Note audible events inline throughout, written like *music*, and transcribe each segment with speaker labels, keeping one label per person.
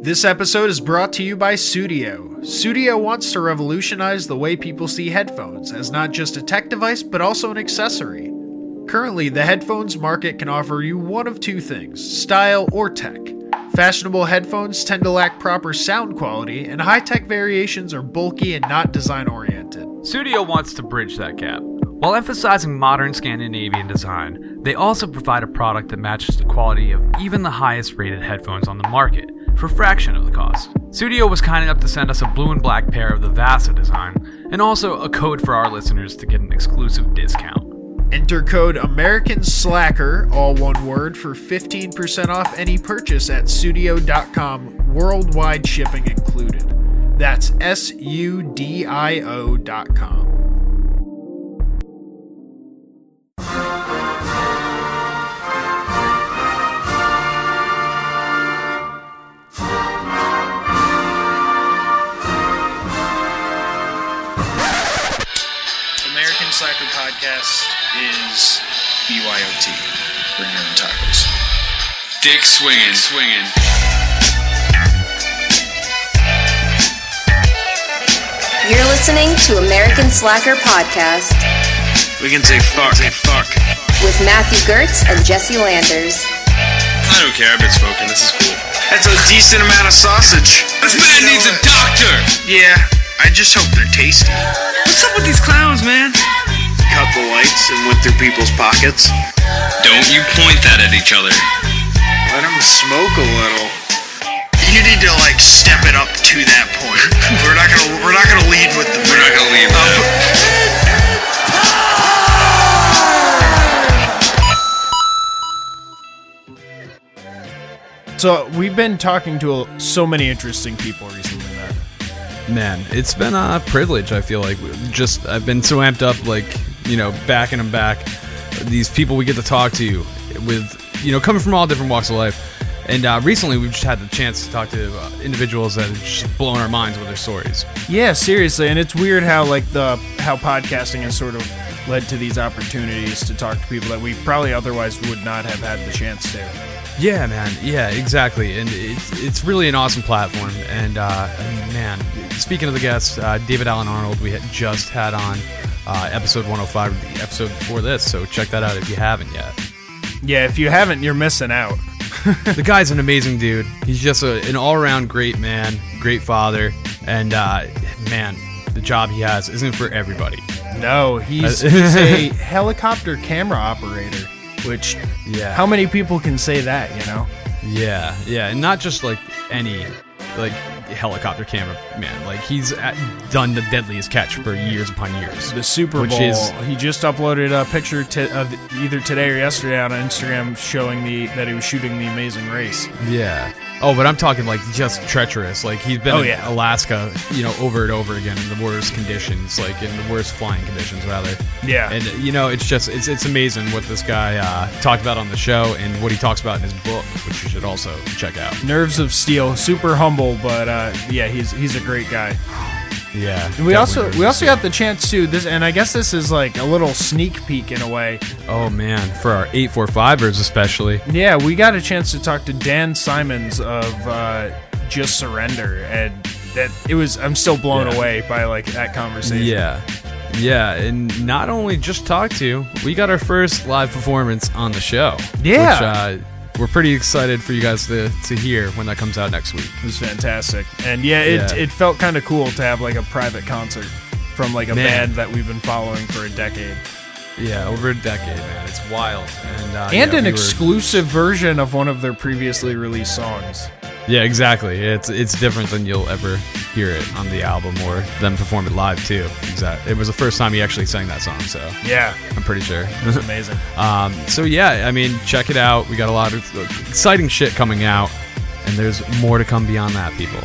Speaker 1: This episode is brought to you by Sudio. Sudio wants to revolutionize the way people see headphones as not just a tech device, but also an accessory. Currently, the headphones market can offer you one of two things style or tech. Fashionable headphones tend to lack proper sound quality, and high tech variations are bulky and not design oriented.
Speaker 2: Sudio wants to bridge that gap. While emphasizing modern Scandinavian design, they also provide a product that matches the quality of even the highest rated headphones on the market for a fraction of the cost. Sudio was kind enough to send us a blue and black pair of the Vasa design, and also a code for our listeners to get an exclusive discount.
Speaker 1: Enter code American Slacker, all one word, for 15% off any purchase at sudio.com, worldwide shipping included. That's S U D I O.com. Podcast is BYOT. Bring your own tacos.
Speaker 3: Dick swinging, swinging.
Speaker 4: You're listening to American Slacker Podcast
Speaker 3: We can say fuck, say fuck.
Speaker 4: with Matthew Gertz and Jesse Landers.
Speaker 3: I don't care. I've been smoking. This is cool. That's a decent amount of sausage. This man needs a doctor. Yeah, I just hope they're tasty. What's up with these clowns, man? Cut the lights and went through people's pockets. Don't you point that at each other. Let them smoke a little. You need to like step it up to that point. *laughs* we're not gonna we're not gonna lead with the. We're not gonna lead. With oh.
Speaker 1: So, we've been talking to a, so many interesting people recently, man.
Speaker 2: Man, it's been a privilege. I feel like just I've been so amped up, like you know, backing them back. These people we get to talk to with, you know, coming from all different walks of life. And uh, recently, we've just had the chance to talk to uh, individuals that have just blown our minds with their stories.
Speaker 1: Yeah, seriously, and it's weird how like the how podcasting has sort of led to these opportunities to talk to people that we probably otherwise would not have had the chance to.
Speaker 2: Yeah, man. Yeah, exactly. And it's it's really an awesome platform. And uh, I mean, man, speaking of the guests, uh, David Allen Arnold, we had just had on uh, episode 105, the episode before this. So check that out if you haven't yet.
Speaker 1: Yeah, if you haven't, you're missing out. *laughs*
Speaker 2: the guy's an amazing dude. He's just a, an all around great man, great father, and uh, man, the job he has isn't for everybody.
Speaker 1: No, he's, *laughs* he's a helicopter camera operator, which
Speaker 2: Yeah.
Speaker 1: how many people can say that, you know?
Speaker 2: Yeah, yeah, and not just like any like helicopter camera man. Like he's at, done the deadliest catch for years upon years.
Speaker 1: The Super
Speaker 2: Which
Speaker 1: Bowl.
Speaker 2: is-
Speaker 1: he just uploaded a picture to, uh, of either today or yesterday on Instagram showing the that he was shooting the Amazing Race.
Speaker 2: Yeah. Oh, but I'm talking like just treacherous. Like he's been
Speaker 1: Oh,
Speaker 2: in
Speaker 1: yeah.
Speaker 2: Alaska, you know, over and over again in the worst conditions, like in the worst flying conditions, rather.
Speaker 1: Yeah.
Speaker 2: And you know, it's just it's it's amazing what this guy uh, talked about on the show and what he talks about in his book, which you should also check out.
Speaker 1: Nerves of Steel, super humble, but uh, yeah, he's he's a great guy.
Speaker 2: Yeah.
Speaker 1: And we also we also got the chance to this, and I guess this is like a little sneak peek in a way.
Speaker 2: Oh man, for our eight four fivers especially.
Speaker 1: Yeah, we got a chance to talk to Dan Simons of uh, Just Surrender, and that it was. I'm still blown
Speaker 2: Yeah.
Speaker 1: away by like that conversation.
Speaker 2: Yeah. Yeah, and not only just talk to, we got our first live performance on the show.
Speaker 1: Yeah.
Speaker 2: Which uh, we're pretty excited for you guys to, to hear when that comes out next week.
Speaker 1: it was fantastic, and yeah, it
Speaker 2: Yeah.
Speaker 1: it felt kind of cool to have like a private concert from like a
Speaker 2: Man.
Speaker 1: band that we've been following for a decade,
Speaker 2: Yeah, over a decade, man. It's wild. And uh,
Speaker 1: and
Speaker 2: yeah,
Speaker 1: an
Speaker 2: we were-
Speaker 1: exclusive version of one of their previously released songs.
Speaker 2: Yeah, exactly. It's it's different than you'll ever hear it on the album or them perform it live too. Exactly. It was the first time he actually sang that song, so
Speaker 1: Yeah,
Speaker 2: I'm pretty sure.
Speaker 1: it was amazing. *laughs*
Speaker 2: Um, so yeah, I mean, check it out. We got a lot of exciting shit coming out, and there's more to come beyond that, people.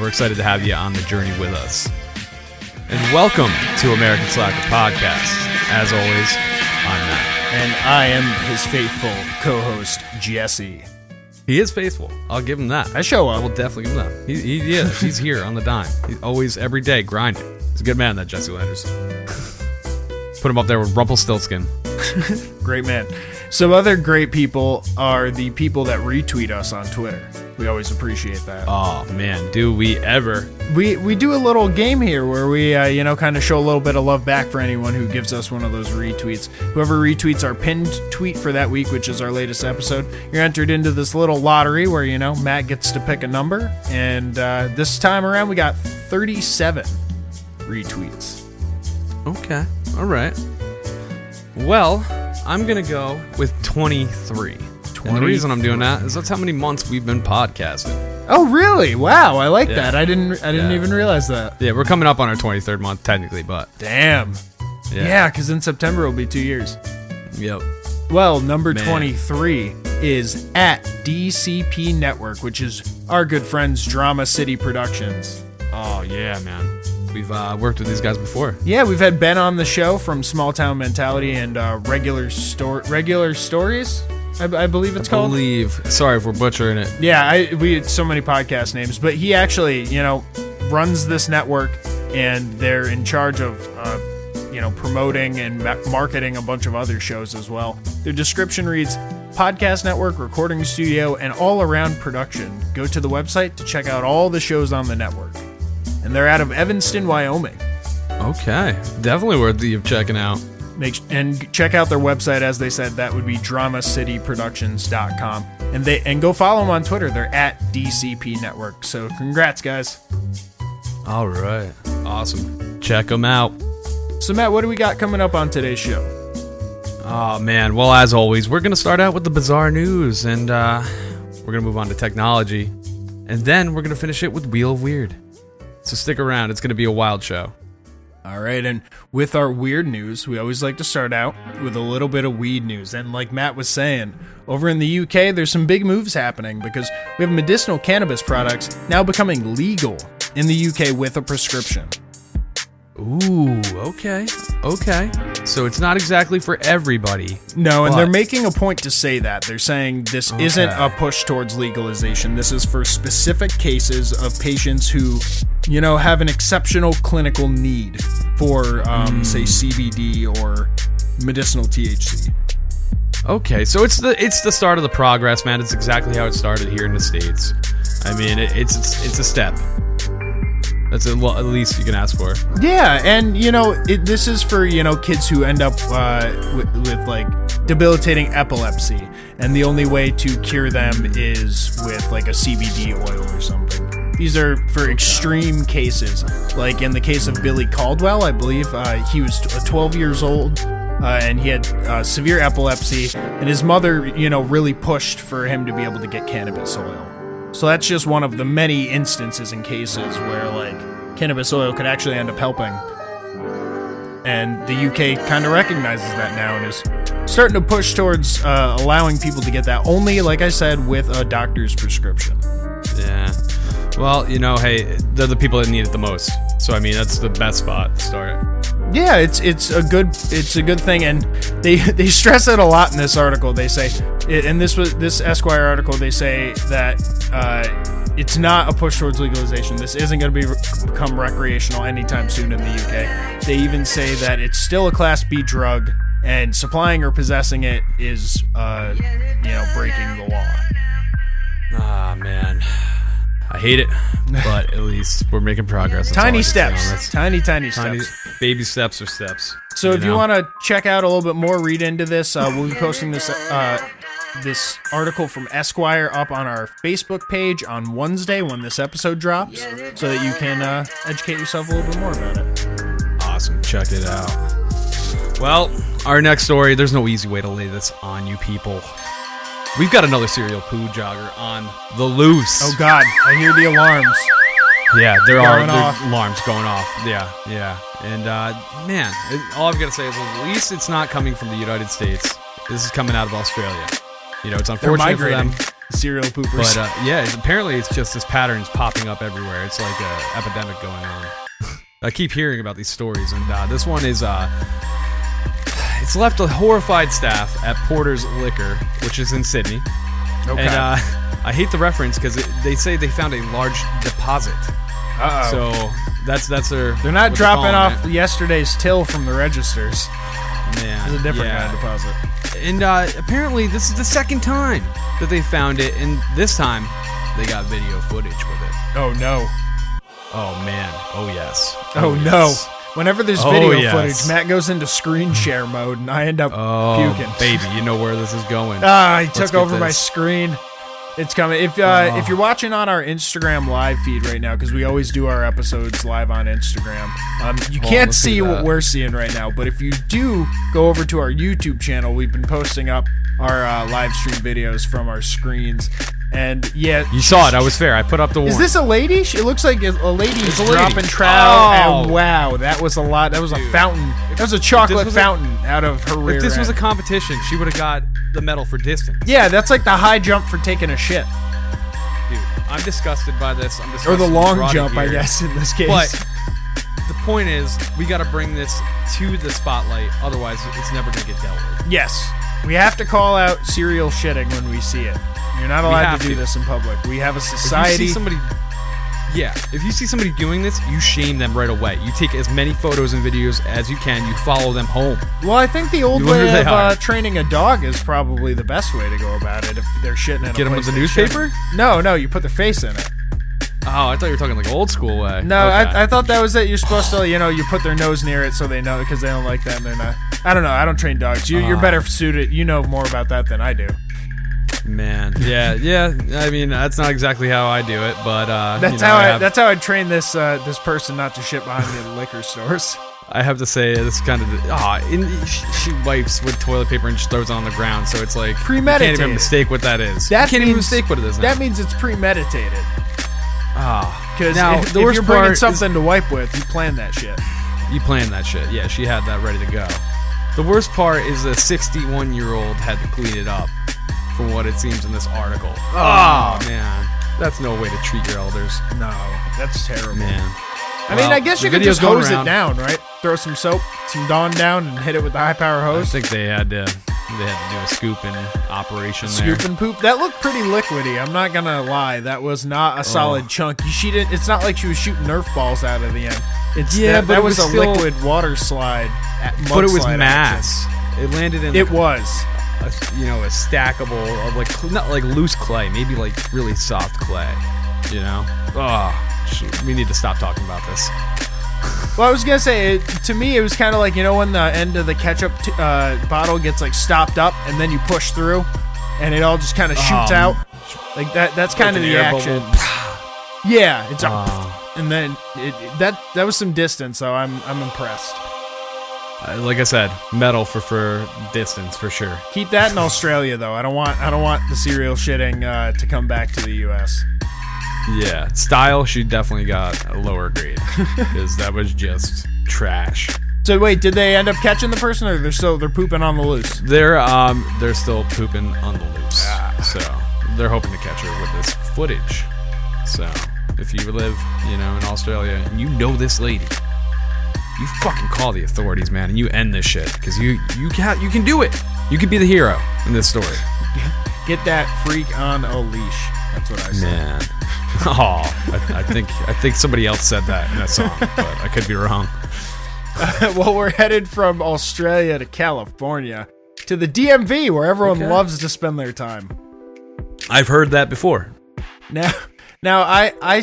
Speaker 2: We're excited to have you on the journey with us. And welcome to American Slacker Podcast. As always, I'm Matt.
Speaker 1: And I am his faithful co-host Jesse.
Speaker 2: He is faithful. I'll give him that.
Speaker 1: I show
Speaker 2: I
Speaker 1: up.
Speaker 2: will definitely give him that. He, he is. *laughs* He's here on the dime. He's always, every day, grinding. He's a good man, that Jesse Landers. Put him up there with Rumpelstiltskin. *laughs*
Speaker 1: Great man. Some other great people are the people that retweet us on Twitter. We always appreciate that.
Speaker 2: Oh man, do we ever?
Speaker 1: We we do a little game here where we uh, you know kind of show a little bit of love back for anyone who gives us one of those retweets. Whoever retweets our pinned tweet for that week, which is our latest episode, you're entered into this little lottery where you know Matt gets to pick a number, and uh, this time around we got 37 retweets.
Speaker 2: Okay, all right. Well, I'm gonna go with 23. And the reason I'm doing that is that's how many months we've been podcasting.
Speaker 1: Oh really? Wow, I like
Speaker 2: Yeah.
Speaker 1: that. I didn't I didn't
Speaker 2: Yeah.
Speaker 1: even realize that.
Speaker 2: Yeah, we're coming up on our 23rd month technically, but
Speaker 1: Damn.
Speaker 2: yeah.
Speaker 1: Because in September it'll be two years.
Speaker 2: Yep.
Speaker 1: Well, number
Speaker 2: Man.
Speaker 1: 23 is at DCP Network, which is our good friends Drama City Productions.
Speaker 2: Oh yeah, man. We've uh, worked with these guys before.
Speaker 1: Yeah, we've had Ben on the show from Small Town Mentality and uh, Regular Store Regular Stories, I, I believe it's
Speaker 2: I
Speaker 1: called.
Speaker 2: believe. Sorry if we're butchering it.
Speaker 1: Yeah, I, we had so many podcast names, but he actually, you know, runs this network, and they're in charge of, uh, you know, promoting and ma- marketing a bunch of other shows as well. Their description reads: podcast network, recording studio, and all-around production. Go to the website to check out all the shows on the network, and they're out of Evanston, Wyoming.
Speaker 2: Okay, definitely worthy of checking out.
Speaker 1: Make and check out their website as they said that would be dramacityproductions.com and they and go follow them on Twitter. They're at DCP Network. So congrats guys.
Speaker 2: All right, awesome. Check them out.
Speaker 1: So Matt, what do we got coming up on today's show?
Speaker 2: Oh man, well as always, we're gonna start out with the bizarre news, and uh, we're gonna move on to technology, and then we're gonna finish it with Wheel of Weird. So stick around; it's gonna be a wild show.
Speaker 1: All right, and with our weird news, we always like to start out with a little bit of weed news. And like Matt was saying, over in the UK, there's some big moves happening because we have medicinal cannabis products now becoming legal in the UK with a prescription.
Speaker 2: Ooh, okay, okay. So it's not exactly for everybody.
Speaker 1: No, and they're making a point to say that. They're saying this isn't a push towards legalization. This is for specific cases of patients who, you know, have an exceptional clinical need for, um, say, CBD or medicinal THC.
Speaker 2: Okay, so it's the it's the start of the progress, man. It's exactly how it started here in the states. I mean, it, it's it's it's a step. That's the lo- at least you can ask for.
Speaker 1: Yeah, and you know, it, this is for you know kids who end up uh, with, with like debilitating epilepsy, and the only way to cure them is with like a CBD oil or something. These are for extreme cases, like in the case of Billy Caldwell, I believe uh, he was 12 years old. Uh, and he had uh, severe epilepsy, and his mother, you know, really pushed for him to be able to get cannabis oil. So that's just one of the many instances and cases where like cannabis oil could actually end up helping. And the UK kind of recognizes that now and is starting to push towards uh, allowing people to get that only, like I said, with a doctor's prescription.
Speaker 2: Yeah. Well, you know, hey, they're the people that need it the most. So I mean, that's the best spot to start.
Speaker 1: Yeah, it's it's a good it's a good thing, and they *laughs* they stress it a lot in this article. They say, and this was this Esquire article. They say that uh, it's not a push towards legalization. This isn't going to be become recreational anytime soon in the UK. They even say that it's still a Class B drug, and supplying or possessing it is, uh, you know, breaking the law.
Speaker 2: Ah, man. I hate it, but at least we're making progress. That's all I
Speaker 1: Tiny
Speaker 2: can say on
Speaker 1: steps,
Speaker 2: this.
Speaker 1: tiny tiny
Speaker 2: Tiny
Speaker 1: steps.
Speaker 2: baby steps are steps.
Speaker 1: So if you
Speaker 2: know?
Speaker 1: want to check out a little bit more, read into this. Uh, we'll be posting this uh, this article from Esquire up on our Facebook page on Wednesday when this episode drops, so that you can uh, educate yourself a little bit more about it.
Speaker 2: Awesome. Check it out. Well, our next story, there's no easy way to lay this on you people. We've got another serial poo jogger on the loose.
Speaker 1: Oh God, I hear the alarms.
Speaker 2: yeah, there are
Speaker 1: Going
Speaker 2: there-
Speaker 1: off.
Speaker 2: alarms going off. Yeah, yeah. And uh, man, it, all I've got to say is at least it's not coming from the United States. This is coming out of Australia. You know, it's
Speaker 1: They're
Speaker 2: unfortunate for
Speaker 1: migrating.
Speaker 2: them.
Speaker 1: Serial poopers.
Speaker 2: But uh, yeah, it's, apparently it's just this pattern's popping up everywhere. It's like a epidemic going on. *laughs* I keep hearing about these stories, and uh, this one is uh, it's left a horrified staff at Porter's Liquor, which is in Sydney.
Speaker 1: okay.
Speaker 2: And uh, *laughs* I hate the reference because they say they found a large deposit.
Speaker 1: Uh-oh.
Speaker 2: So that's that's their.
Speaker 1: They're not dropping off
Speaker 2: it.
Speaker 1: yesterday's till from the registers.
Speaker 2: Man,
Speaker 1: It's a different
Speaker 2: yeah.
Speaker 1: kind of deposit.
Speaker 2: And uh, apparently, this is the second time that they found it, and this time they got video footage with it.
Speaker 1: Oh no.
Speaker 2: Oh man. Oh yes.
Speaker 1: Oh,
Speaker 2: yes.
Speaker 1: no. Whenever there's
Speaker 2: Oh,
Speaker 1: video
Speaker 2: yes.
Speaker 1: footage, Matt goes into screen share mode and I end up
Speaker 2: Oh
Speaker 1: puking.
Speaker 2: baby, you know where this is going.
Speaker 1: Ah, I
Speaker 2: Let's
Speaker 1: took over my screen. It's coming. If uh,
Speaker 2: Oh.
Speaker 1: if you're watching on our Instagram live feed right now, because we always do our episodes live on Instagram, um, you
Speaker 2: Hold
Speaker 1: can't
Speaker 2: see
Speaker 1: see what we're seeing right now. But if you do go over to our YouTube channel, we've been posting up our uh, live stream videos from our screens. And yeah,
Speaker 2: You saw it. I was fair. I put up the warrant.
Speaker 1: Is this a lady? She- It looks like a lady
Speaker 2: It's a lady.
Speaker 1: dropping trout.
Speaker 2: Oh.
Speaker 1: And wow, that was a lot. That was a fountain. That was a chocolate
Speaker 2: was a-
Speaker 1: fountain out of her rear.
Speaker 2: if this was a competition, she would have got the medal for distance.
Speaker 1: yeah, that's like the high jump for taking a shit,
Speaker 2: Dude, I'm disgusted by this. I'm disgusted.
Speaker 1: or
Speaker 2: the
Speaker 1: long
Speaker 2: brought it
Speaker 1: jump, I guess in this case.
Speaker 2: But the point is, we got to bring this to the spotlight. Otherwise, it's never going to get dealt with.
Speaker 1: yes, we have to call out serial shitting when we see it. You're not allowed to do
Speaker 2: to.
Speaker 1: this in public. We have a
Speaker 2: If you
Speaker 1: society.
Speaker 2: see somebody, yeah, if you see somebody doing this, you shame them right away. You take as many photos and videos as you can. You follow them home.
Speaker 1: well, I think the old
Speaker 2: You
Speaker 1: way
Speaker 2: they
Speaker 1: of
Speaker 2: are.
Speaker 1: uh, training a dog is probably the best way to go about it. If they're shitting in a
Speaker 2: Get 'em
Speaker 1: place
Speaker 2: with the
Speaker 1: they shouldn't.
Speaker 2: newspaper?
Speaker 1: No, no, you put their face in it.
Speaker 2: Oh, I thought you were talking like old school way.
Speaker 1: No,
Speaker 2: Okay.
Speaker 1: I, I thought that was it. You're supposed to, you know, you put their nose near it so they know because they don't like that. And they're not. I don't know. I don't train dogs. You, you're
Speaker 2: Ah.
Speaker 1: better suited. You know more about that than I do.
Speaker 2: Man, yeah, yeah. I mean, that's not exactly how I do it, but uh,
Speaker 1: That's
Speaker 2: you know,
Speaker 1: how I.
Speaker 2: have,
Speaker 1: that's how I train this uh, this person not to shit behind the liquor stores.
Speaker 2: I have to say this kind of ah, in, she, she wipes with toilet paper and just throws it on the ground, so it's like You can't
Speaker 1: Premeditated.
Speaker 2: even mistake what that is.
Speaker 1: That
Speaker 2: you can't even
Speaker 1: means-
Speaker 2: mistake what it is. Now.
Speaker 1: That means it's premeditated.
Speaker 2: Ah,
Speaker 1: Because
Speaker 2: now
Speaker 1: if,
Speaker 2: the
Speaker 1: if
Speaker 2: worst
Speaker 1: you're bringing
Speaker 2: part is-
Speaker 1: something to wipe with, you plan that shit.
Speaker 2: You planned that shit. Yeah, she had that ready to go. The worst part is the 61 year old had to clean it up, from what it seems in this article. Oh, man, that's no way to treat your elders,
Speaker 1: No, that's terrible.
Speaker 2: man.
Speaker 1: I mean, I guess you could just hose
Speaker 2: around.
Speaker 1: it down, right? Throw some soap, some Dawn down, and hit it with the high power hose.
Speaker 2: I think they had to they had to do a scooping operation there.
Speaker 1: Scoop and poop. That looked pretty liquidy. I'm not gonna lie. That was not a oh. solid chunk. She didn't. It's not like she was shooting Nerf balls out of the end. It's
Speaker 2: Yeah,
Speaker 1: that,
Speaker 2: but
Speaker 1: that
Speaker 2: it
Speaker 1: was,
Speaker 2: was
Speaker 1: a
Speaker 2: still-
Speaker 1: liquid water slide. At
Speaker 2: but it was
Speaker 1: mudslide
Speaker 2: mass. It landed in
Speaker 1: action. It was.
Speaker 2: a, you know a stackable of like cl- not like loose clay, maybe like really soft clay. You know, oh, we need to stop talking about this.
Speaker 1: Well, I was gonna say, it, to me, it was kind of like you know when the end of the ketchup t- uh, bottle gets like stopped up, and then you push through, and it all just kind of shoots
Speaker 2: Um,
Speaker 1: out. Like that. That's kind of the action. Yeah, it's a,
Speaker 2: Oh.
Speaker 1: and then it, it- that that was some distance. So I'm I'm impressed.
Speaker 2: Uh, like I said, medal for for distance for sure.
Speaker 1: Keep that in Australia though. I don't want I don't want the serial shitting uh, to come back to the U.S.
Speaker 2: Yeah, style she definitely got a lower grade because that was just trash.
Speaker 1: So wait, did they end up catching the person, or they're still they're pooping on the loose?
Speaker 2: They're um they're still pooping on the loose, so they're hoping to catch her with this footage. So if you live, you know, in Australia and you know this lady, you fucking call the authorities, man, and you end this shit because you you can you can do it. You could be the hero in this story,
Speaker 1: Get that freak on a leash. That's what I said.
Speaker 2: man. *laughs* Oh, I, I think I think somebody else said that in that song, but I could be wrong. *laughs*
Speaker 1: well, we're headed from Australia to California to the DMV, where everyone
Speaker 2: Okay.
Speaker 1: loves to spend their time.
Speaker 2: I've heard that before.
Speaker 1: Now, *laughs* now I, I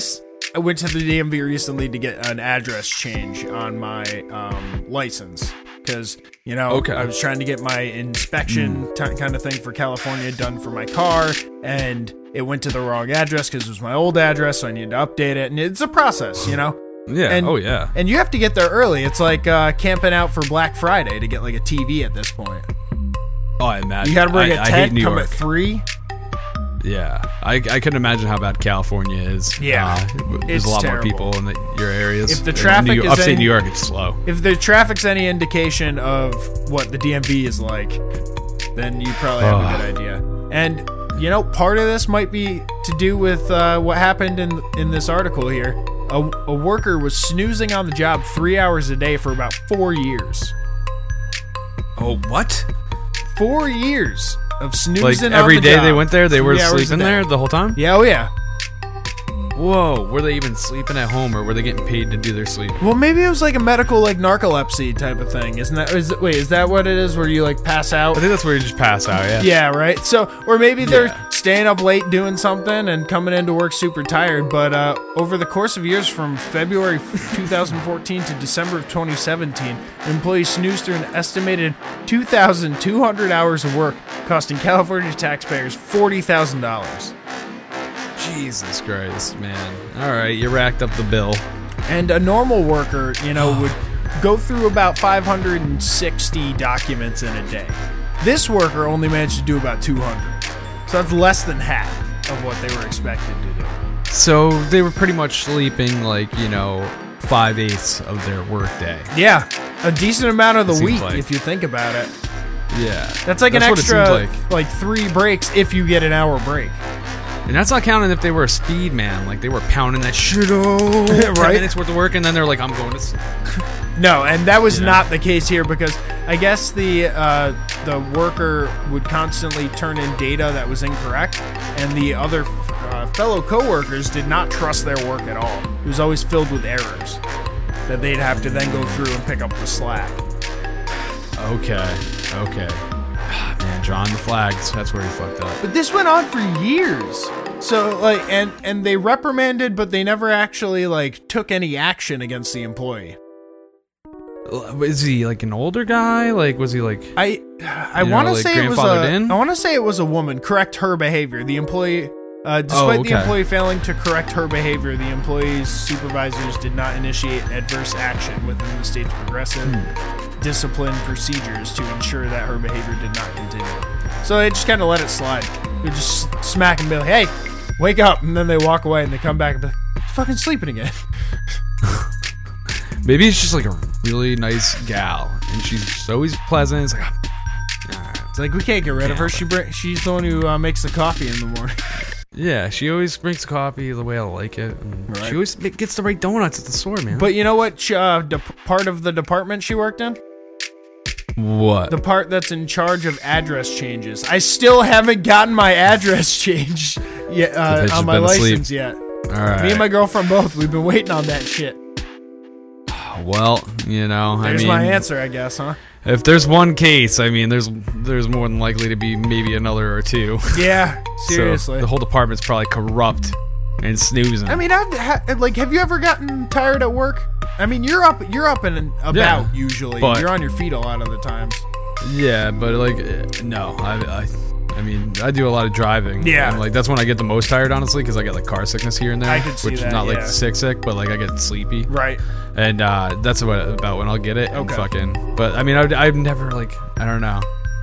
Speaker 1: I went to the DMV recently to get an address change on my um, license because you know
Speaker 2: Okay.
Speaker 1: I was trying to get my inspection ti- kind of thing for California done for my car, and it went to the wrong address because it was my old address, so I needed to update it, and it's a process, you know.
Speaker 2: Yeah.
Speaker 1: And-
Speaker 2: oh yeah.
Speaker 1: And you have to get there early. It's like uh, camping out for Black Friday to get like a TV at this point.
Speaker 2: Oh, I imagine.
Speaker 1: You got to bring
Speaker 2: I-
Speaker 1: a tent, come
Speaker 2: York.
Speaker 1: at three.
Speaker 2: Yeah, I, I couldn't imagine how bad California is.
Speaker 1: Yeah,
Speaker 2: Uh, there's
Speaker 1: it's
Speaker 2: a lot
Speaker 1: terrible.
Speaker 2: more people in the, your areas.
Speaker 1: If the traffic
Speaker 2: New,
Speaker 1: is
Speaker 2: upstate
Speaker 1: any-
Speaker 2: New York, it's slow.
Speaker 1: If the traffic's any indication of what the DMV is like, then you probably have a good idea. And you know, part of this might be to do with uh, what happened in in this article here. A, a worker was snoozing on the job three hours a day for about four years.
Speaker 2: Oh, what?
Speaker 1: Four years of snoozing.
Speaker 2: Like every
Speaker 1: the
Speaker 2: day they went there, they were
Speaker 1: three hours a
Speaker 2: sleeping
Speaker 1: day.
Speaker 2: there the whole time.
Speaker 1: Yeah, oh yeah.
Speaker 2: Whoa, were they even sleeping at home or were they getting paid to do their sleep?
Speaker 1: Well, maybe it was like a medical, like narcolepsy type of thing. Isn't that? Is wait, is that what it is? Where you like pass out?
Speaker 2: I think that's where you just pass out. Yeah.
Speaker 1: Yeah, right. So, or maybe they're
Speaker 2: Yeah.
Speaker 1: staying up late doing something and coming into work super tired. But uh, over the course of years, from February 2014 to December of 2017, employees snoozed through an estimated 2,200 hours of work, costing California taxpayers forty thousand dollars.
Speaker 2: Jesus Christ, man. All right, you racked up the bill.
Speaker 1: And a normal worker, you know, *sighs* would go through about 560 documents in a day. This worker only managed to do about 200. So that's less than half of what they were expected to do.
Speaker 2: So they were pretty much sleeping like you know five eighths of their workday.
Speaker 1: Yeah, a decent amount of the
Speaker 2: Seems
Speaker 1: week
Speaker 2: like.
Speaker 1: if you think about it.
Speaker 2: Yeah,
Speaker 1: That's like an
Speaker 2: it seems
Speaker 1: extra
Speaker 2: like.
Speaker 1: like. three breaks if you get an hour break.
Speaker 2: And that's not counting if they were a speed man, like they were pounding that shit out. *laughs*
Speaker 1: Right.
Speaker 2: Ten minutes worth of work, and then they're like, "I'm going to." Sleep. *laughs*
Speaker 1: No, and that was
Speaker 2: You know?
Speaker 1: not the case here because I guess the uh, the worker would constantly turn in data that was incorrect, and the other uh, fellow coworkers did not trust their work at all. It was always filled with errors that they'd have to then go through and pick up the slack.
Speaker 2: Okay, okay. Ah, Man, drawing the flags. That's where he fucked up.
Speaker 1: But this went on for years. So like, and and they reprimanded, but they never actually like took any action against the employee.
Speaker 2: Is he like an older guy? Like, was he like?
Speaker 1: I I want to
Speaker 2: like
Speaker 1: say it was a
Speaker 2: in?
Speaker 1: I want to say it was a woman. Correct her behavior. The employee, uh, despite the
Speaker 2: Oh, okay.
Speaker 1: employee failing to correct her behavior, the employee's supervisors did not initiate adverse action within the state's progressive
Speaker 2: Hmm.
Speaker 1: discipline procedures to ensure that her behavior did not continue. So they just kind of let it slide. They just smack and be like, "Hey, wake up!" And then they walk away and they come back and be like, fucking sleeping again." *laughs*
Speaker 2: Maybe it's just like a really nice gal, and she's always pleasant. It's like, ah.
Speaker 1: It's like we can't get rid of her. She br- she's the one who uh, makes the coffee in the morning. *laughs*
Speaker 2: yeah, she always brings coffee the way I like it. and
Speaker 1: Right.
Speaker 2: She always ma- gets the right donuts at the store, man.
Speaker 1: But you know what? Uh, de- part of the department she worked in,
Speaker 2: what?
Speaker 1: the part that's in charge of address changes. I still haven't gotten my address *laughs* changed yet uh,
Speaker 2: bitch has
Speaker 1: on my
Speaker 2: been asleep.
Speaker 1: license yet.
Speaker 2: All right.
Speaker 1: Me and my girlfriend both. We've been waiting on that shit.
Speaker 2: well, you know,
Speaker 1: There's
Speaker 2: I mean,
Speaker 1: my answer, I guess, huh?
Speaker 2: If there's one case, I mean, there's there's more than likely to be maybe another or two.
Speaker 1: Yeah, *laughs*
Speaker 2: So
Speaker 1: seriously.
Speaker 2: the whole department's probably corrupt and snoozing.
Speaker 1: I mean, I've ha- like, have you ever gotten tired at work? I mean, you're up, you're up and about
Speaker 2: Yeah,
Speaker 1: usually.
Speaker 2: but-
Speaker 1: You're on your feet a lot of the times.
Speaker 2: yeah, but like, eh, no, I, I, I mean, I do a lot of driving.
Speaker 1: Yeah.
Speaker 2: and like that's when I get the most tired, honestly, because I get like car sickness here and there.
Speaker 1: I could see
Speaker 2: which
Speaker 1: that,
Speaker 2: is not like sick, sick, but like I get sleepy,
Speaker 1: Right.
Speaker 2: and uh, that's what about when I'll get it. And
Speaker 1: Okay.
Speaker 2: fucking, but I mean, I'd, I've never like, I don't know.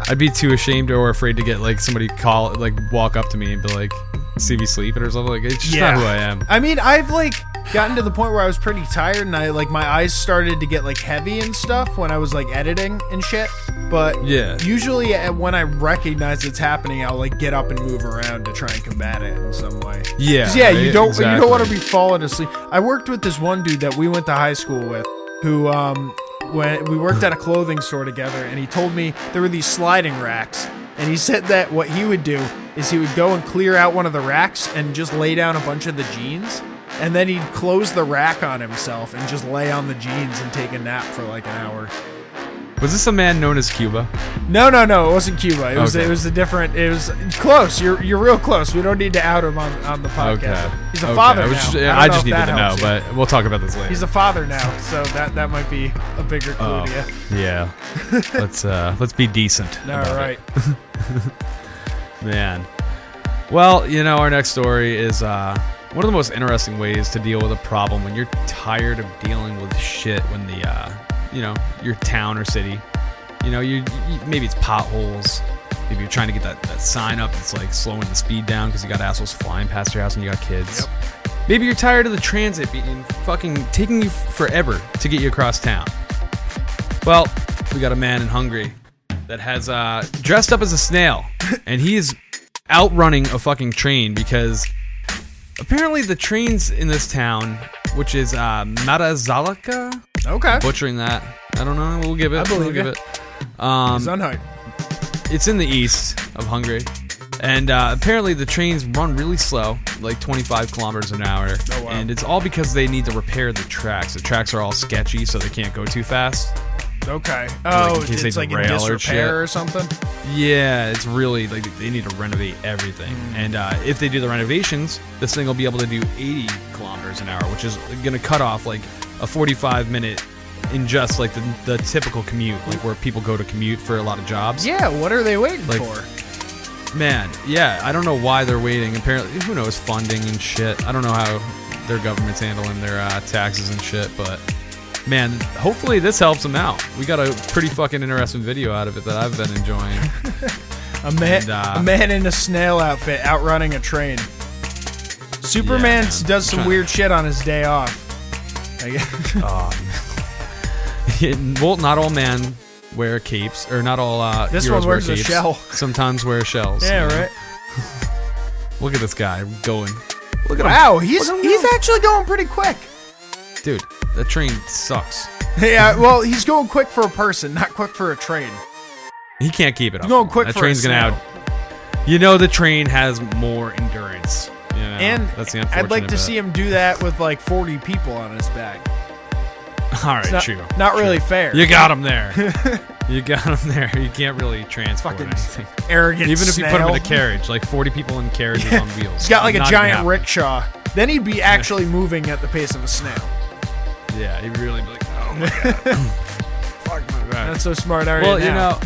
Speaker 2: I'd be too ashamed or afraid to get like somebody call, like walk up to me and be like, see me sleeping or something. Like it's just not who I am.
Speaker 1: I mean, I've like gotten to the point where I was pretty tired and I like my eyes started to get like heavy and stuff when I was like editing and shit. But
Speaker 2: Yeah.
Speaker 1: usually uh, when I recognize it's happening, I'll like get up and move around to try and combat it in some way.
Speaker 2: Yeah,
Speaker 1: yeah, you don't you don't want to be falling asleep. I worked with this one dude that we went to high school with, who um when we worked at a clothing store together, and he told me there were these sliding racks, and he *laughs* said that what he would do is he would go and clear out one of the racks and just lay down a bunch of the jeans. And then he'd close the rack on himself and just lay on the jeans and take a nap for like an hour.
Speaker 2: Was this a man known as Cuba?
Speaker 1: No, no, no, it wasn't Cuba. It was
Speaker 2: Okay.
Speaker 1: it was a different. It was close. You're you're real close. We don't need to out him on, on the podcast.
Speaker 2: Okay.
Speaker 1: He's a
Speaker 2: Okay,
Speaker 1: father
Speaker 2: I,
Speaker 1: now.
Speaker 2: just,
Speaker 1: I,
Speaker 2: I just needed to know,
Speaker 1: you.
Speaker 2: but we'll talk about this later.
Speaker 1: He's a father now, so that that might be a bigger clue
Speaker 2: Oh,
Speaker 1: to you.
Speaker 2: yeah. *laughs* let's uh let's be decent.
Speaker 1: All right. *laughs*
Speaker 2: man. Well, you know, our next story is uh one of the most interesting ways to deal with a problem when you're tired of dealing with shit when the uh you know your town or city. You know you, you maybe it's potholes. Maybe you're trying to get that, that sign up that's like slowing the speed down because you got assholes flying past your house and you got kids. Maybe you're tired of the transit being fucking taking you forever to get you across town. Well we got a man in hungary that has uh dressed up as a snail *laughs* and he is outrunning a fucking train because apparently the trains in this town which is uh Marazalaka
Speaker 1: Okay.
Speaker 2: butchering that. I don't know. We'll give it.
Speaker 1: I believe
Speaker 2: we'll give
Speaker 1: you.
Speaker 2: it. Um,
Speaker 1: unhyped.
Speaker 2: it's in the east of Hungary, And uh, apparently the trains run really slow, like 25 kilometers an hour.
Speaker 1: Oh, wow.
Speaker 2: And it's all because they need to repair the tracks. The tracks are all sketchy, so they can't go too fast.
Speaker 1: Okay. Oh,
Speaker 2: in case they
Speaker 1: it's like in
Speaker 2: or
Speaker 1: disrepair or something.
Speaker 2: Yeah, it's really like they need to renovate everything.
Speaker 1: Mm.
Speaker 2: And uh, if they do the renovations, this thing will be able to do 80 kilometers an hour, which is going to cut off like a 45 minute in just like the, the typical commute, like where people go to commute for a lot of jobs.
Speaker 1: Yeah. What are they waiting
Speaker 2: Like-
Speaker 1: for?
Speaker 2: Man, yeah, I don't know why they're waiting. Apparently, who knows funding and shit. I don't know how their government's handling their uh, taxes and shit, but man, hopefully this helps them out. We got a pretty fucking interesting video out of it that I've been enjoying. *laughs*
Speaker 1: A man,
Speaker 2: And, uh,
Speaker 1: a man in a snail outfit outrunning a train. Superman
Speaker 2: man.
Speaker 1: does some weird shit on his day off. I guess. *laughs* *laughs*
Speaker 2: well, not all men wear capes, or not all uh,
Speaker 1: This
Speaker 2: heroes
Speaker 1: one wears
Speaker 2: wear
Speaker 1: a
Speaker 2: capes.
Speaker 1: shell. *laughs*
Speaker 2: Sometimes wear shells.
Speaker 1: yeah,
Speaker 2: you know?
Speaker 1: right.
Speaker 2: Look at this guy going. Look at
Speaker 1: Wow, he's
Speaker 2: Look at him
Speaker 1: he's
Speaker 2: go.
Speaker 1: actually going pretty quick.
Speaker 2: dude. The train sucks.
Speaker 1: Yeah, well, he's going quick for a person, not quick for a train.
Speaker 2: He can't keep it up.
Speaker 1: He's going quick
Speaker 2: That
Speaker 1: for a
Speaker 2: train's gonna
Speaker 1: snail.
Speaker 2: have. You know, the train has more endurance. Know,
Speaker 1: And
Speaker 2: that's the
Speaker 1: I'd like to
Speaker 2: bit.
Speaker 1: see him do that with like 40 people on his back. *laughs*
Speaker 2: All right,
Speaker 1: It's not,
Speaker 2: true.
Speaker 1: not
Speaker 2: true.
Speaker 1: really fair.
Speaker 2: You got him there. *laughs* you got him there. You can't really transport
Speaker 1: Fucking
Speaker 2: anything.
Speaker 1: arrogant.
Speaker 2: Even if you put him in a carriage, like 40 people in carriages on *laughs* wheels.
Speaker 1: He's got like a giant rickshaw. Then he'd be actually moving at the pace of a snail.
Speaker 2: Yeah, he'd really be like, oh my god. *clears throat* Fuck my back.
Speaker 1: That's so smart.
Speaker 2: Well, you know,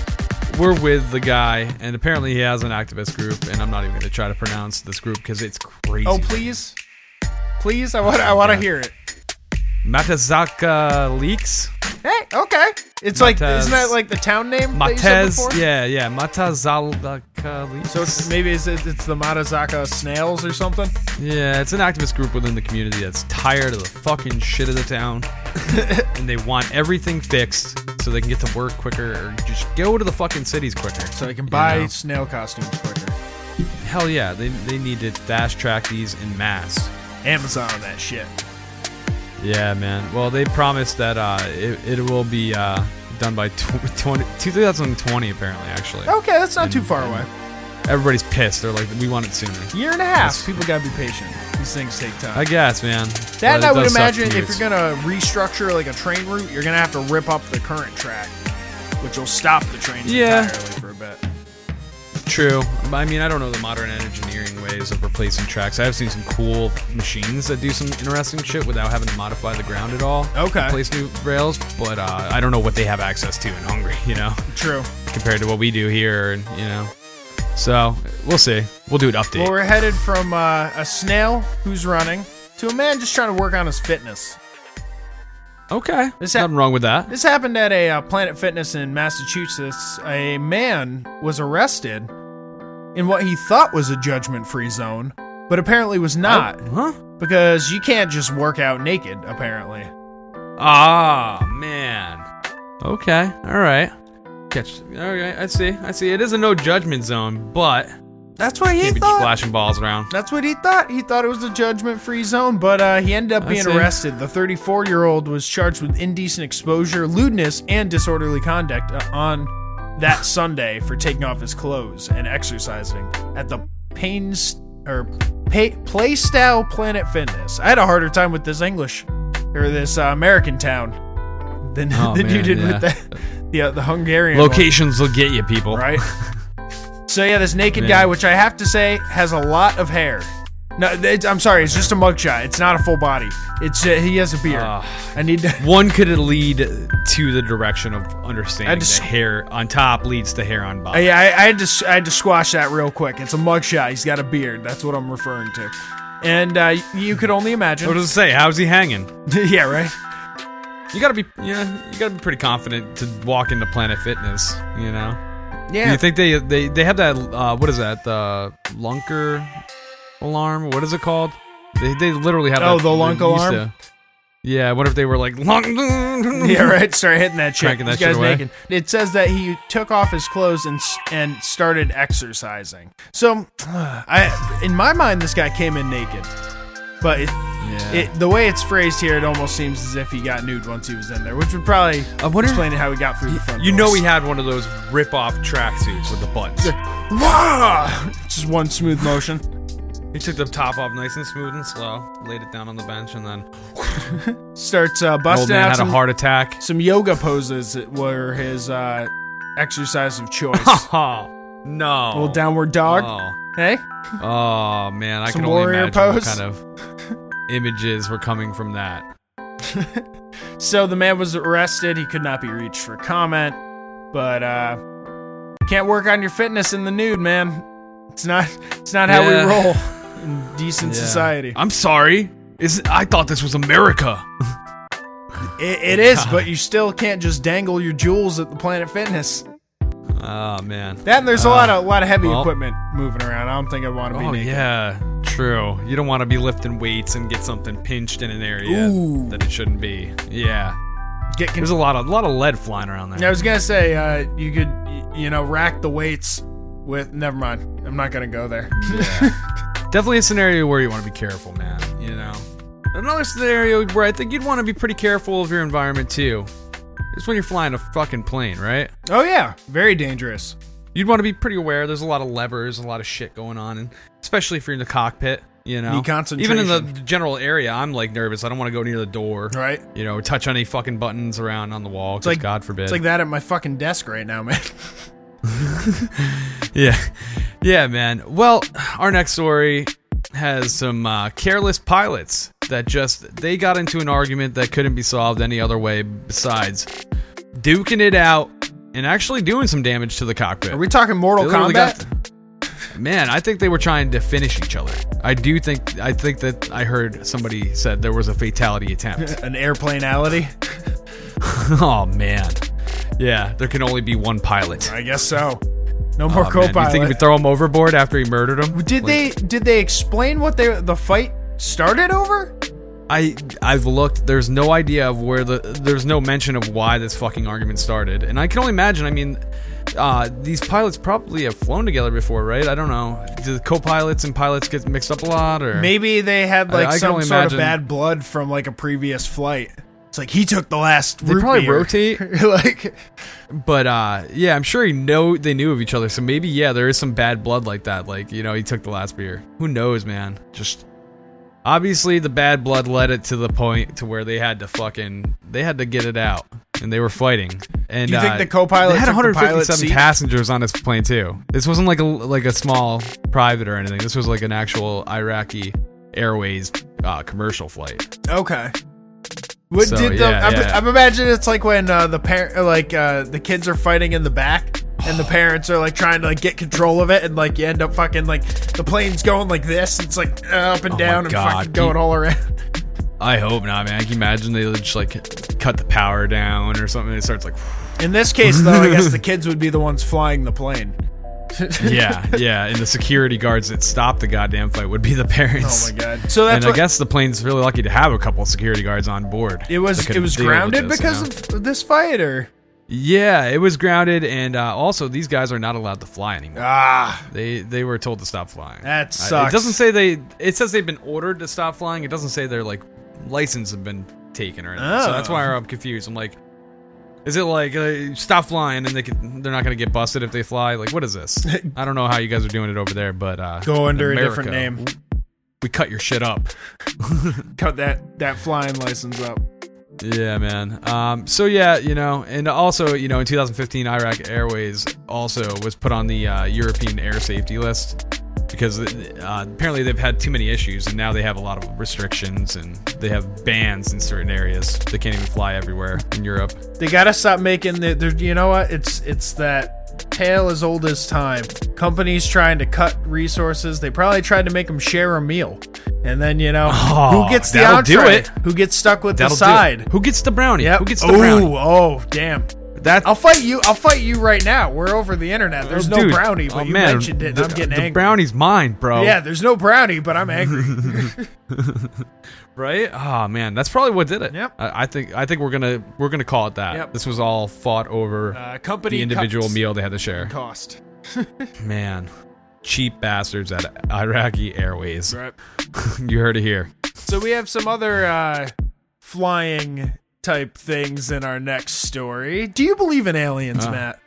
Speaker 2: we're with the guy, and apparently he has an activist group, and I'm not even going to try to pronounce this group because it's crazy.
Speaker 1: Oh please, please! I want I want to
Speaker 2: Yeah.
Speaker 1: hear it.
Speaker 2: Matazaka Leaks?
Speaker 1: Hey, okay. It's like isn't that like the town name?
Speaker 2: Matez, yeah, yeah, Matazalaka Leaks.
Speaker 1: So it's, maybe it's, it's the Marazaka snails or something.
Speaker 2: Yeah, it's an activist group within the community that's tired of the fucking shit of the town. *laughs* and they want everything fixed so they can get to work quicker or just go to the fucking cities quicker.
Speaker 1: So they can
Speaker 2: You
Speaker 1: buy
Speaker 2: know?
Speaker 1: snail costumes quicker.
Speaker 2: Hell yeah, they, they need to fast track these in mass.
Speaker 1: Amazon that shit.
Speaker 2: Yeah, man. Well, they promised that uh, it, it will be uh, done by tw- *laughs* 20, 2020, apparently, actually.
Speaker 1: Okay, that's not too far away.
Speaker 2: Everybody's pissed. They're like, we want it sooner.
Speaker 1: Year and a half.
Speaker 2: That's-
Speaker 1: People gotta be patient. These things take time.
Speaker 2: I guess, man.
Speaker 1: that and I would imagine if you're gonna restructure like a train route, you're gonna have to rip up the current track, which will stop the train
Speaker 2: Yeah.
Speaker 1: entirely for a bit.
Speaker 2: True. I mean, I don't know the modern engineering ways of replacing tracks. I've seen some cool machines that do some interesting shit without having to modify the ground at all.
Speaker 1: Okay.
Speaker 2: Replace new rails, but uh, I don't know what they have access to in Hungary, you know,
Speaker 1: True.
Speaker 2: compared to what we do here, and you know. So we'll see. We'll do an update.
Speaker 1: Well, we're headed from uh, a snail who's running to a man just trying to work on his fitness.
Speaker 2: okay.
Speaker 1: This hap-
Speaker 2: nothing wrong with that.
Speaker 1: This happened at a uh, Planet Fitness in Massachusetts. A man was arrested in what he thought was a judgment free zone, but apparently was not
Speaker 2: Huh?
Speaker 1: because you can't just work out naked, apparently.
Speaker 2: Ah, man. Okay. All right. Catch. Right. I see. I see. It is a no judgment zone, but
Speaker 1: That's what he
Speaker 2: can't be just
Speaker 1: thought.
Speaker 2: flashing balls around.
Speaker 1: That's what he thought. He thought it was a judgment free zone, but uh, he ended up being arrested. The 34 year old was charged with indecent exposure, lewdness, and disorderly conduct uh, on that Sunday for taking off his clothes and exercising at the Pains or Pay, Playstyle Planet Fitness. I had a harder time with this English or this uh, American town than,
Speaker 2: Oh,
Speaker 1: than you did
Speaker 2: yeah.
Speaker 1: with the, the, uh, the Hungarian one
Speaker 2: Locations will get you, people.
Speaker 1: right? *laughs* so yeah, this naked
Speaker 2: Man.
Speaker 1: guy, which I have to say has a lot of hair. No, it's, I'm sorry, it's just a mugshot. It's not a full body. It's uh, he has a beard.
Speaker 2: Ah.
Speaker 1: I need to.
Speaker 2: One could lead to the direction of understanding
Speaker 1: I just-
Speaker 2: hair on top leads to hair on bottom.
Speaker 1: I, I had to I had to squash that real quick. It's a mugshot. He's got a beard. That's what I'm referring to. And uh, you could only imagine.
Speaker 2: What does it say? How's he hanging? *laughs*
Speaker 1: yeah, right.
Speaker 2: You gotta be, yeah, you gotta be pretty confident to walk into Planet Fitness. You know. Do
Speaker 1: Yeah.
Speaker 2: you think they they they have that? Uh, what is that? The lunker alarm? What is it called? They they literally have.
Speaker 1: Oh,
Speaker 2: that,
Speaker 1: the lunk alarm?
Speaker 2: to- yeah. What if they were like lunk? *laughs*
Speaker 1: yeah, right. Start hitting that shit.
Speaker 2: Cranking that
Speaker 1: This
Speaker 2: shit
Speaker 1: guy's
Speaker 2: away.
Speaker 1: naked. It says that he took off his clothes and and started exercising. So, *sighs* I in my mind, this guy came in naked, but it,
Speaker 2: Yeah.
Speaker 1: It, the way it's phrased here, it almost seems as if he got nude once he was in there, which would probably
Speaker 2: I wonder-
Speaker 1: explain how he got through the front.
Speaker 2: you know
Speaker 1: doors.
Speaker 2: he had one of those rip-off tracksuits with the buttons. *laughs*
Speaker 1: Just one smooth motion.
Speaker 2: He took the top off nice and smooth and slow, laid it down on the bench, and then *laughs*
Speaker 1: Starts uh,
Speaker 2: old
Speaker 1: busting
Speaker 2: man
Speaker 1: out
Speaker 2: had
Speaker 1: some,
Speaker 2: a heart attack.
Speaker 1: some yoga poses were his uh, exercise of choice.
Speaker 2: Oh, *laughs* no.
Speaker 1: little downward dog.
Speaker 2: Oh.
Speaker 1: Hey,
Speaker 2: Oh man, I
Speaker 1: Some
Speaker 2: can only imagine what
Speaker 1: pose?
Speaker 2: kind of images were coming from that. *laughs*
Speaker 1: so the man was arrested. He could not be reached for comment, but uh, can't work on your fitness in the nude, man. It's not. It's not how we roll in decent
Speaker 2: Yeah.
Speaker 1: society.
Speaker 2: I'm sorry. Is I thought this was America. *laughs*
Speaker 1: It, it is, but you still can't just dangle your jewels at the Planet Fitness.
Speaker 2: Oh man.
Speaker 1: That and there's a lot of lot of heavy
Speaker 2: well.
Speaker 1: equipment moving around. I don't think I'd want to be
Speaker 2: Oh
Speaker 1: naked.
Speaker 2: yeah, true. You don't want to be lifting weights and get something pinched in an area
Speaker 1: Ooh.
Speaker 2: that it shouldn't be. Yeah.
Speaker 1: Get con-
Speaker 2: There's a lot of lot of lead flying around there.
Speaker 1: I was gonna say uh, you could y- you know rack the weights with. Never mind. I'm not gonna go there. *laughs*
Speaker 2: Definitely a scenario where you want to be careful, man. You know. Another scenario where I think you'd want to be pretty careful of your environment too. Is when you're flying a fucking plane, right?
Speaker 1: oh yeah, very dangerous.
Speaker 2: You'd want to be pretty aware. There's a lot of levers, a lot of shit going on, and especially if you're in the cockpit. You know, even in the general area, I'm like nervous. I don't want to go near the door,
Speaker 1: Right.
Speaker 2: You know, touch any fucking buttons around on the wall. It's
Speaker 1: like-
Speaker 2: God forbid.
Speaker 1: It's like that at my fucking desk right now, man. *laughs*
Speaker 2: Yeah, yeah, man. Well, our next story has some uh, careless pilots that just they got into an argument that couldn't be solved any other way besides duking it out and actually doing some damage to the cockpit.
Speaker 1: Are we talking Mortal Kombat?
Speaker 2: man, I think they were trying to finish each other. I do think I think that I heard somebody said there was a fatality attempt. *laughs*
Speaker 1: An airplaneality? *laughs*
Speaker 2: oh man, yeah, there can only be one pilot.
Speaker 1: I guess so. No more
Speaker 2: Oh, man, You
Speaker 1: co-pilot.
Speaker 2: think would throw him overboard after he murdered him?
Speaker 1: did
Speaker 2: Like,
Speaker 1: they did they explain what they the fight started over?
Speaker 2: I I've looked. There's no idea of where the. There's no mention of why this fucking argument started, and I can only imagine. I mean, uh, these pilots probably have flown together before, right? I don't know. Do the co-pilots and pilots get mixed up a lot, or
Speaker 1: Maybe they had like
Speaker 2: I can
Speaker 1: some sort
Speaker 2: imagine-
Speaker 1: of bad blood from like a previous flight. It's like he took the last.
Speaker 2: They
Speaker 1: root
Speaker 2: probably
Speaker 1: beer.
Speaker 2: rotate. *laughs* *laughs*
Speaker 1: like
Speaker 2: But uh, yeah, I'm sure he know they knew of each other. So maybe yeah, there is some bad blood like that. Like you know, he took the last beer. Who knows, man? Just obviously the bad blood led it to the point to where they had to fucking they had to get it out, and they were fighting. And
Speaker 1: Do you think
Speaker 2: uh,
Speaker 1: the co-pilot
Speaker 2: had
Speaker 1: took the pilot
Speaker 2: 157
Speaker 1: seat?
Speaker 2: passengers on this plane too. This wasn't like a like a small private or anything. This was like an actual Iraqi Airways uh, commercial flight.
Speaker 1: okay. What
Speaker 2: So,
Speaker 1: did the?
Speaker 2: yeah,
Speaker 1: I'm,
Speaker 2: yeah.
Speaker 1: I'm imagining it's like when uh, the parent, like uh, the kids are fighting in the back, and the parents are like trying to like get control of it, and like you end up fucking like the plane's going like this. It's like up and
Speaker 2: Oh
Speaker 1: down and
Speaker 2: God,
Speaker 1: fucking going
Speaker 2: Pete.
Speaker 1: all around.
Speaker 2: I hope not, man. Can you imagine they just like cut the power down or something? It starts like.
Speaker 1: In this case, though, I guess *laughs* the kids would be the ones flying the plane. *laughs*
Speaker 2: yeah, yeah, and the security guards that stopped the goddamn fight would be the parents.
Speaker 1: Oh my god! So that's
Speaker 2: and I
Speaker 1: what,
Speaker 2: guess the plane's really lucky to have a couple security guards on board.
Speaker 1: it was. It was grounded
Speaker 2: this, you
Speaker 1: because
Speaker 2: know?
Speaker 1: of this fight, or
Speaker 2: Yeah, it was grounded, and uh, also these guys are not allowed to fly anymore.
Speaker 1: ah,
Speaker 2: They they were told to stop flying.
Speaker 1: That
Speaker 2: Uh,
Speaker 1: sucks.
Speaker 2: It doesn't say they. It says they've been ordered to stop flying. It doesn't say their like license have been taken or anything. So that's
Speaker 1: Oh.
Speaker 2: why I'm confused. I'm like, is it like uh, stop flying and they could, they're not going to get busted if they fly? Like, what is this? *laughs* I don't know how you guys are doing it over there, but uh,
Speaker 1: go under
Speaker 2: America,
Speaker 1: a different name.
Speaker 2: We cut your shit up. *laughs*
Speaker 1: Cut that that flying license up.
Speaker 2: Yeah, man. Um, so yeah, you know, and also, you know, in 2015, Iraq Airways also was put on the uh, European air safety list because uh, apparently they've had too many issues, and now they have a lot of restrictions and they have bans in certain areas. They can't even fly everywhere in Europe.
Speaker 1: They gotta stop making the. You know what? It's it's that tale as old as time. Companies trying to cut resources. They probably tried to make them share a meal, and then you know
Speaker 2: Oh,
Speaker 1: who gets the
Speaker 2: it.
Speaker 1: Who gets stuck with
Speaker 2: That'll
Speaker 1: the side?
Speaker 2: Who gets the brownie?
Speaker 1: Yep.
Speaker 2: Who gets the brownie?
Speaker 1: Oh, damn.
Speaker 2: That
Speaker 1: I'll fight you. I'll fight you right now. We're over the internet. There's
Speaker 2: Oh,
Speaker 1: no
Speaker 2: dude.
Speaker 1: brownie, but
Speaker 2: Oh,
Speaker 1: you
Speaker 2: man,
Speaker 1: mentioned it.
Speaker 2: The,
Speaker 1: I'm getting
Speaker 2: the
Speaker 1: angry.
Speaker 2: brownie's mine, bro.
Speaker 1: Yeah, there's no brownie, but I'm angry. *laughs* *laughs*
Speaker 2: right? Oh man, that's probably what did it.
Speaker 1: Yep.
Speaker 2: I, I think I think we're gonna we're gonna call it that.
Speaker 1: Yep.
Speaker 2: This was all fought over
Speaker 1: uh, company
Speaker 2: the individual meal they had to share.
Speaker 1: cost. *laughs*
Speaker 2: Man, cheap bastards at Iraqi Airways.
Speaker 1: Right.
Speaker 2: you heard it here.
Speaker 1: So we have some other uh, flying type things in our next story. Do you believe in aliens,
Speaker 2: Uh.
Speaker 1: Matt?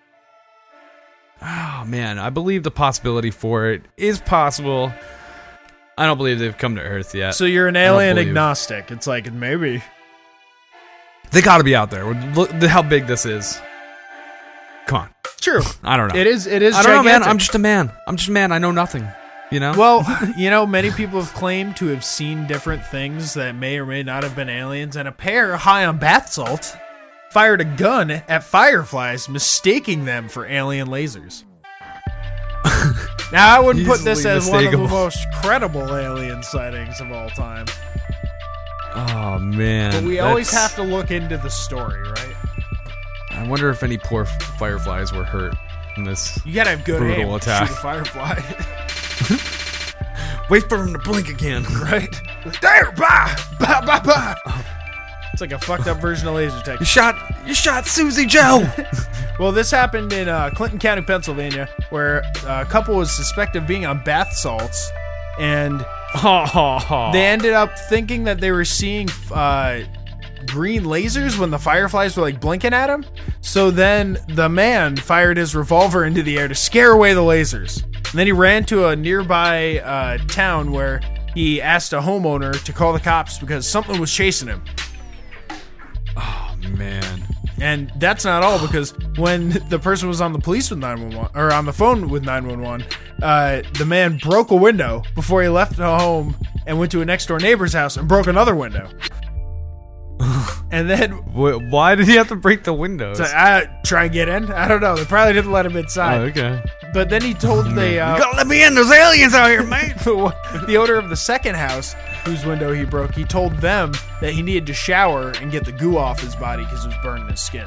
Speaker 2: Oh man, I believe the possibility for it is possible. I don't believe they've come to Earth yet.
Speaker 1: So you're an alien agnostic. It's like maybe.
Speaker 2: they got to be out there. Look how big this is. Come on.
Speaker 1: True.
Speaker 2: I don't know.
Speaker 1: It is. It is.
Speaker 2: I don't know, man. I'm just a man. I'm just a man. I know nothing. You know.
Speaker 1: Well, *laughs* you know, many people have claimed to have seen different things that may or may not have been aliens, and a pair high on bath salt fired a gun at fireflies, mistaking them for alien lasers. now, I wouldn't put this as one of the most credible alien sightings of all time,
Speaker 2: oh man.
Speaker 1: but we always have to look into the story, right?
Speaker 2: I wonder if any poor fireflies were hurt in this.
Speaker 1: You gotta have good
Speaker 2: Brutal
Speaker 1: aim to
Speaker 2: attack.
Speaker 1: shoot a firefly, *laughs*
Speaker 2: Wait for him to blink again. *laughs*
Speaker 1: right? There, bah, bah, bah, bah. It's like a fucked up version of laser tag.
Speaker 2: You shot. You shot Susie Joe. *laughs*
Speaker 1: Well, this happened in uh, Clinton County, Pennsylvania, where uh, a couple was suspected of being on bath salts, and *laughs* they ended up thinking that they were seeing uh, green lasers when the fireflies were like blinking at them. So then the man fired his revolver into the air to scare away the lasers. And then he ran to a nearby uh, town where he asked a homeowner to call the cops because something was chasing him.
Speaker 2: Oh man.
Speaker 1: And that's not all because when the person was on the police with 911 or on the phone with 911, uh, the man broke a window before he left the home and went to a next door neighbor's house and broke another window. *laughs* and then
Speaker 2: Wh- Why did he have to break the windows?
Speaker 1: so I try and get in. I don't know. They probably didn't let him
Speaker 2: oh,
Speaker 1: inside.
Speaker 2: okay.
Speaker 1: But then he told the uh,
Speaker 2: you gotta let me in. There's aliens out here, man. *laughs*
Speaker 1: the owner of the second house whose window he broke. He told them that he needed to shower and get the goo off his body because it was burning his skin.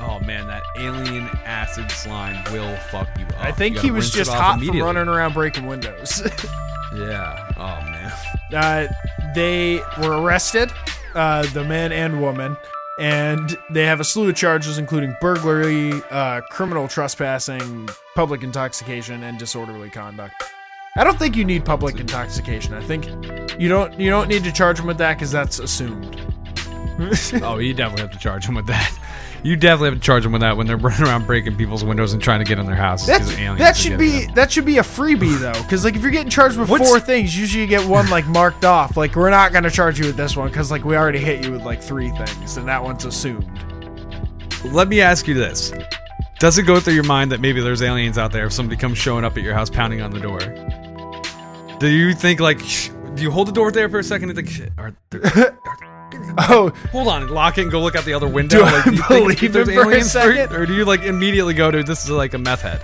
Speaker 2: oh man, that alien acid slime will fuck you up.
Speaker 1: I think
Speaker 2: You
Speaker 1: he was
Speaker 2: rinse it
Speaker 1: just
Speaker 2: off
Speaker 1: hot from
Speaker 2: immediately.
Speaker 1: running around breaking windows. *laughs*
Speaker 2: Yeah. Oh man.
Speaker 1: uh, they were arrested, uh, the man and woman, and they have a slew of charges, including burglary, uh, criminal trespassing, public intoxication, and disorderly conduct. I don't think you need public intoxication. I think you don't you don't need to charge them with that because that's assumed. *laughs*
Speaker 2: Oh, you definitely have to charge him with that. You definitely have to charge them with that when they're *laughs* running around breaking people's windows and trying to get in their house.
Speaker 1: That, should be that should be a freebie though, because like if you're getting charged with
Speaker 2: What's-
Speaker 1: four things, usually you get one like marked off. Like we're not gonna charge you with this one because like we already hit you with like three things, and that one's assumed.
Speaker 2: Let me ask you this: Does it go through your mind that maybe there's aliens out there if somebody comes showing up at your house pounding on the door? Do you think like? Do you hold the door there for a second and think, shit, are there, *laughs* *laughs*
Speaker 1: Oh,
Speaker 2: hold on, lock it and go look out the other window?
Speaker 1: Do
Speaker 2: like,
Speaker 1: I
Speaker 2: you think
Speaker 1: believe
Speaker 2: there's
Speaker 1: it for a
Speaker 2: aliens
Speaker 1: second?
Speaker 2: or do you like immediately go to this is like a meth head?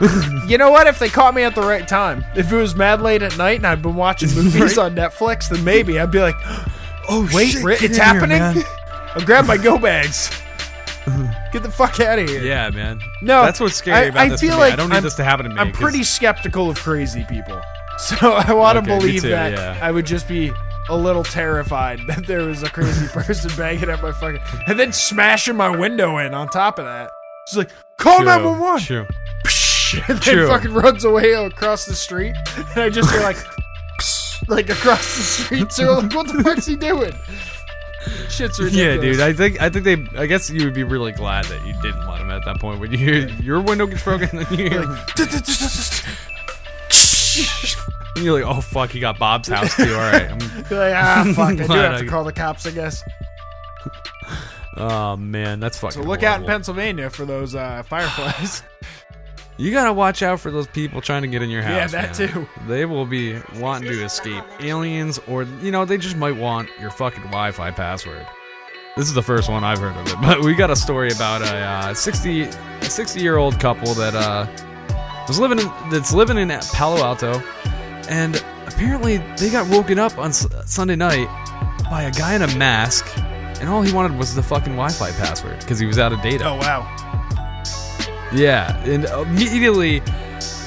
Speaker 2: *laughs*
Speaker 1: you know what? If they caught me at the right time, if it was mad late at night and I'd been watching *laughs* movies on Netflix, then maybe I'd be like, *gasps*
Speaker 2: oh, oh
Speaker 1: "Wait,
Speaker 2: shit,
Speaker 1: Ri- it's
Speaker 2: in here,
Speaker 1: happening! I'll grab my go bags. Get the fuck out of here!"
Speaker 2: Yeah, man.
Speaker 1: No,
Speaker 2: that's what's scary
Speaker 1: I-
Speaker 2: about
Speaker 1: I
Speaker 2: this.
Speaker 1: feel like
Speaker 2: I don't need
Speaker 1: I'm-
Speaker 2: this to happen to me.
Speaker 1: I'm pretty skeptical of crazy people, so I want to
Speaker 2: Okay,
Speaker 1: believe
Speaker 2: too,
Speaker 1: that
Speaker 2: yeah.
Speaker 1: I would just be a little terrified *laughs* that there was a crazy person *laughs* banging at my fucking and then smashing my window in. On top of that, she's like, "Call
Speaker 2: True,
Speaker 1: nine one one."
Speaker 2: True. *laughs*
Speaker 1: and then
Speaker 2: True.
Speaker 1: fucking runs away across the street, and I just hear like, like across the street. So like, what the fuck's he doing? Shit's ridiculous.
Speaker 2: Yeah, dude. I think I think they. I guess you would be really glad that you didn't let him at that point. When you hear your window gets broken, and then you hear, and you're like, "Oh fuck, he got Bob's house too." All right. *laughs* I'm,
Speaker 1: You're like, ah, *laughs* fuck. I do have to call the cops, I guess. *laughs*
Speaker 2: oh man, that's fucking.
Speaker 1: So look out in
Speaker 2: horrible.
Speaker 1: Pennsylvania for those uh, fireflies. *sighs*
Speaker 2: You gotta watch out for those people trying to get in your house.
Speaker 1: Yeah,
Speaker 2: house.
Speaker 1: that
Speaker 2: man.
Speaker 1: too.
Speaker 2: They will be wanting to escape aliens, or you know, they just might want your fucking Wi-Fi password. This is the first one I've heard of it, but we got a story about a uh, 60 a 60 year old couple that uh, was living in that's living in Palo Alto, and apparently they got woken up on S- Sunday night by a guy in a mask, and all he wanted was the fucking Wi-Fi password because he was out of data.
Speaker 1: oh wow.
Speaker 2: Yeah, and immediately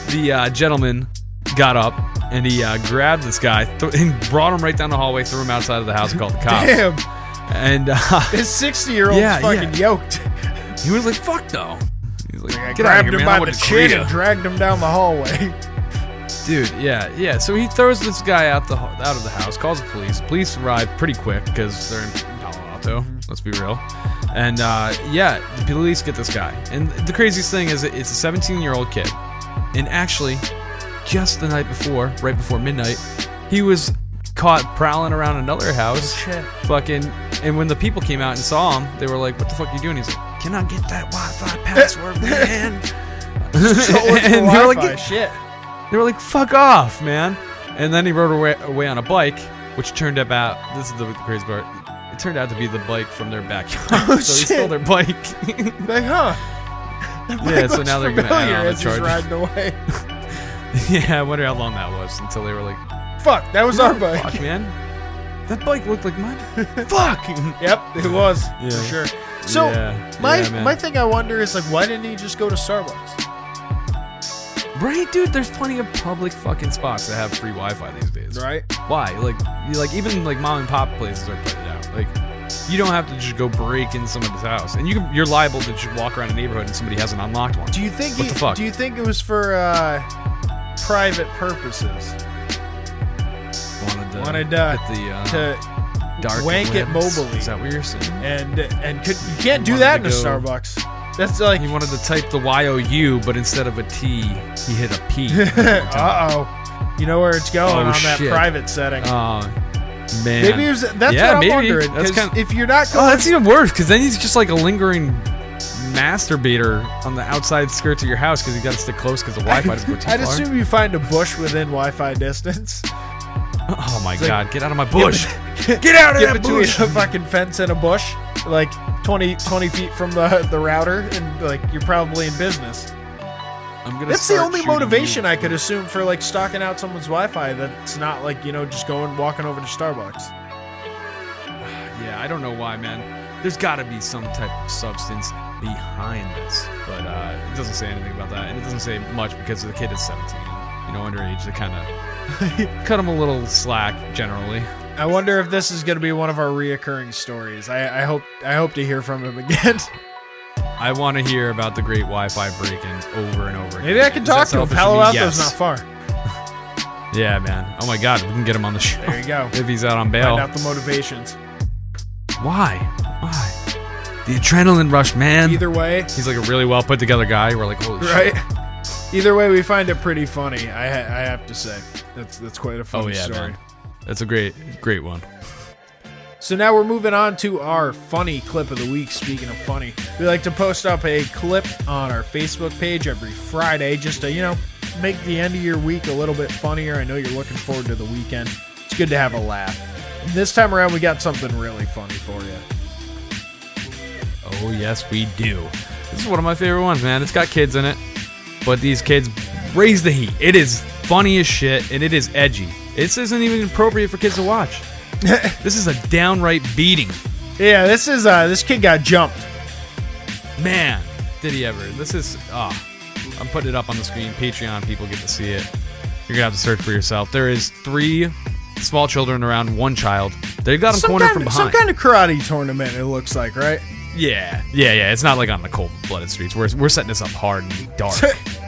Speaker 2: the uh, gentleman got up and he uh, grabbed this guy th- and brought him right down the hallway, threw him outside of the house, and called the cops.
Speaker 1: Damn,
Speaker 2: And uh, *laughs*
Speaker 1: this sixty-year-old
Speaker 2: Yeah,
Speaker 1: fucking
Speaker 2: yeah.
Speaker 1: yoked.
Speaker 2: he was like, "Fuck no." He's like,
Speaker 1: I
Speaker 2: "Get out
Speaker 1: grabbed
Speaker 2: of here,
Speaker 1: him
Speaker 2: man!
Speaker 1: By the chin and dragged him down the hallway.
Speaker 2: Dude, yeah, yeah. So he throws this guy out the out of the house, calls the police. Police arrive pretty quick because they're in Palo Alto. Let's be real. And uh, yeah, the police get this guy. And the craziest thing is, it's a 17 year old kid. And actually, just the night before, right before midnight, he was caught prowling around another house.
Speaker 1: Shit.
Speaker 2: Fucking. And when the people came out and saw him, they were like, "What the fuck are you doing?" He's like, "Can I get that Wi-Fi password, *laughs* man?" *laughs* and they were like,
Speaker 1: shit.
Speaker 2: They were like, "Fuck off, man!" And then he rode away, away on a bike, which turned about. This is the crazy part. It turned out to be the bike from their backyard.
Speaker 1: Oh, *laughs*
Speaker 2: so he stole
Speaker 1: shit.
Speaker 2: their bike. *laughs*
Speaker 1: Like, huh?
Speaker 2: yeah, so now they're gonna add
Speaker 1: familiar
Speaker 2: on the charge.
Speaker 1: riding away. *laughs*
Speaker 2: yeah, I wonder how long that was until they were like,
Speaker 1: Fuck, that was our bike.
Speaker 2: "Fuck, man, that bike looked like mine." Fuck.
Speaker 1: Yep, it was
Speaker 2: Yeah.
Speaker 1: for sure. So
Speaker 2: Yeah,
Speaker 1: my
Speaker 2: yeah,
Speaker 1: my thing I wonder is like, why didn't he just go to Starbucks?
Speaker 2: Right, dude. There's plenty of public fucking spots that have free Wi-Fi these days.
Speaker 1: Right?
Speaker 2: Why? Like, you like even like mom and pop places are putting it out. Like, you don't have to just go break in somebody's house, and you can, you're liable to just walk around a neighborhood and somebody has an unlocked one.
Speaker 1: Do you think
Speaker 2: What
Speaker 1: he,
Speaker 2: the fuck?
Speaker 1: Do you think it was for uh, private purposes
Speaker 2: wanted to
Speaker 1: wanted, uh,
Speaker 2: the uh,
Speaker 1: to
Speaker 2: dark
Speaker 1: wank it mobily.
Speaker 2: Is that what you're saying?
Speaker 1: and and could you can't do that in a Starbucks? That's like,
Speaker 2: He wanted to type the Y O U, but instead of a T, he hit a P. *laughs*
Speaker 1: uh oh, you know where it's going
Speaker 2: Oh,
Speaker 1: on that
Speaker 2: shit.
Speaker 1: private setting.
Speaker 2: Oh man.
Speaker 1: Maybe it was, that's
Speaker 2: Yeah,
Speaker 1: what I'm
Speaker 2: maybe.
Speaker 1: wondering.
Speaker 2: That's kinda-
Speaker 1: if you're not
Speaker 2: Oh,
Speaker 1: going,
Speaker 2: that's even worse because then he's just like a lingering masturbator on the outside skirts of your house because you got to stick close because the *laughs* Wi-Fi doesn't go too
Speaker 1: I'd
Speaker 2: far.
Speaker 1: assume you find a bush within Wi-Fi distance.
Speaker 2: oh my
Speaker 1: like-
Speaker 2: god, get out of my bush!
Speaker 1: Get out
Speaker 2: of
Speaker 1: Get
Speaker 2: that
Speaker 1: between
Speaker 2: bush.
Speaker 1: a fucking fence and a bush, like 20, 20 feet from the the router, and like you're probably in business.
Speaker 2: I'm gonna.
Speaker 1: That's the only motivation
Speaker 2: you.
Speaker 1: I could assume for like stalking out someone's Wi-Fi. That's not like you know just going walking over to Starbucks. *sighs*
Speaker 2: Yeah, I don't know why, man. There's got to be some type of substance behind this, but uh, it doesn't say anything about that, and it doesn't say much because the kid is 17. You know, underage. They kind of *laughs* cut him a little slack generally.
Speaker 1: I wonder if this is going to be one of our reoccurring stories. I, I hope I hope to hear from him *laughs* again.
Speaker 2: I want to hear about the great Wi-Fi break-in over and over.
Speaker 1: Maybe
Speaker 2: again.
Speaker 1: I can
Speaker 2: Is
Speaker 1: talk to him. Palo? Alto's
Speaker 2: Yes.
Speaker 1: not far. *laughs*
Speaker 2: Yeah, man. Oh my God, we can get him on the show
Speaker 1: There you go.
Speaker 2: if he's out on bail, Find
Speaker 1: out the motivations.
Speaker 2: Why? Why? The adrenaline rush, man.
Speaker 1: Either way,
Speaker 2: He's like a really well put together guy. We're like, holy
Speaker 1: right?
Speaker 2: shit.
Speaker 1: Either way, we find it pretty funny. I ha- I have to say that's that's quite a funny
Speaker 2: Oh yeah,
Speaker 1: story.
Speaker 2: man. That's a great, great one.
Speaker 1: So now we're moving on to our funny clip of the week. Speaking of funny, we like to post up a clip on our Facebook page every Friday just to, you know, make the end of your week a little bit funnier. I know you're looking forward to the weekend. It's good to have a laugh. And this time around, we got something really funny for you.
Speaker 2: Oh yes, we do. This is one of my favorite ones, man. It's got kids in it, but these kids raise the heat. It is funny as shit, and it is edgy. This isn't even appropriate for kids to watch. *laughs* this is a downright beating.
Speaker 1: Yeah, this is uh this kid got jumped.
Speaker 2: Man, did he ever? This is ah. I'm putting it up on the screen. Patreon people get to see it. You're gonna have to search for yourself. There is three small children around one child. They've got him
Speaker 1: Some
Speaker 2: cornered
Speaker 1: kind,
Speaker 2: from behind.
Speaker 1: some kind of karate tournament. It looks like, right?
Speaker 2: Yeah, yeah, yeah. It's not like on the cold-blooded streets. We're we're setting this up hard and dark. *laughs*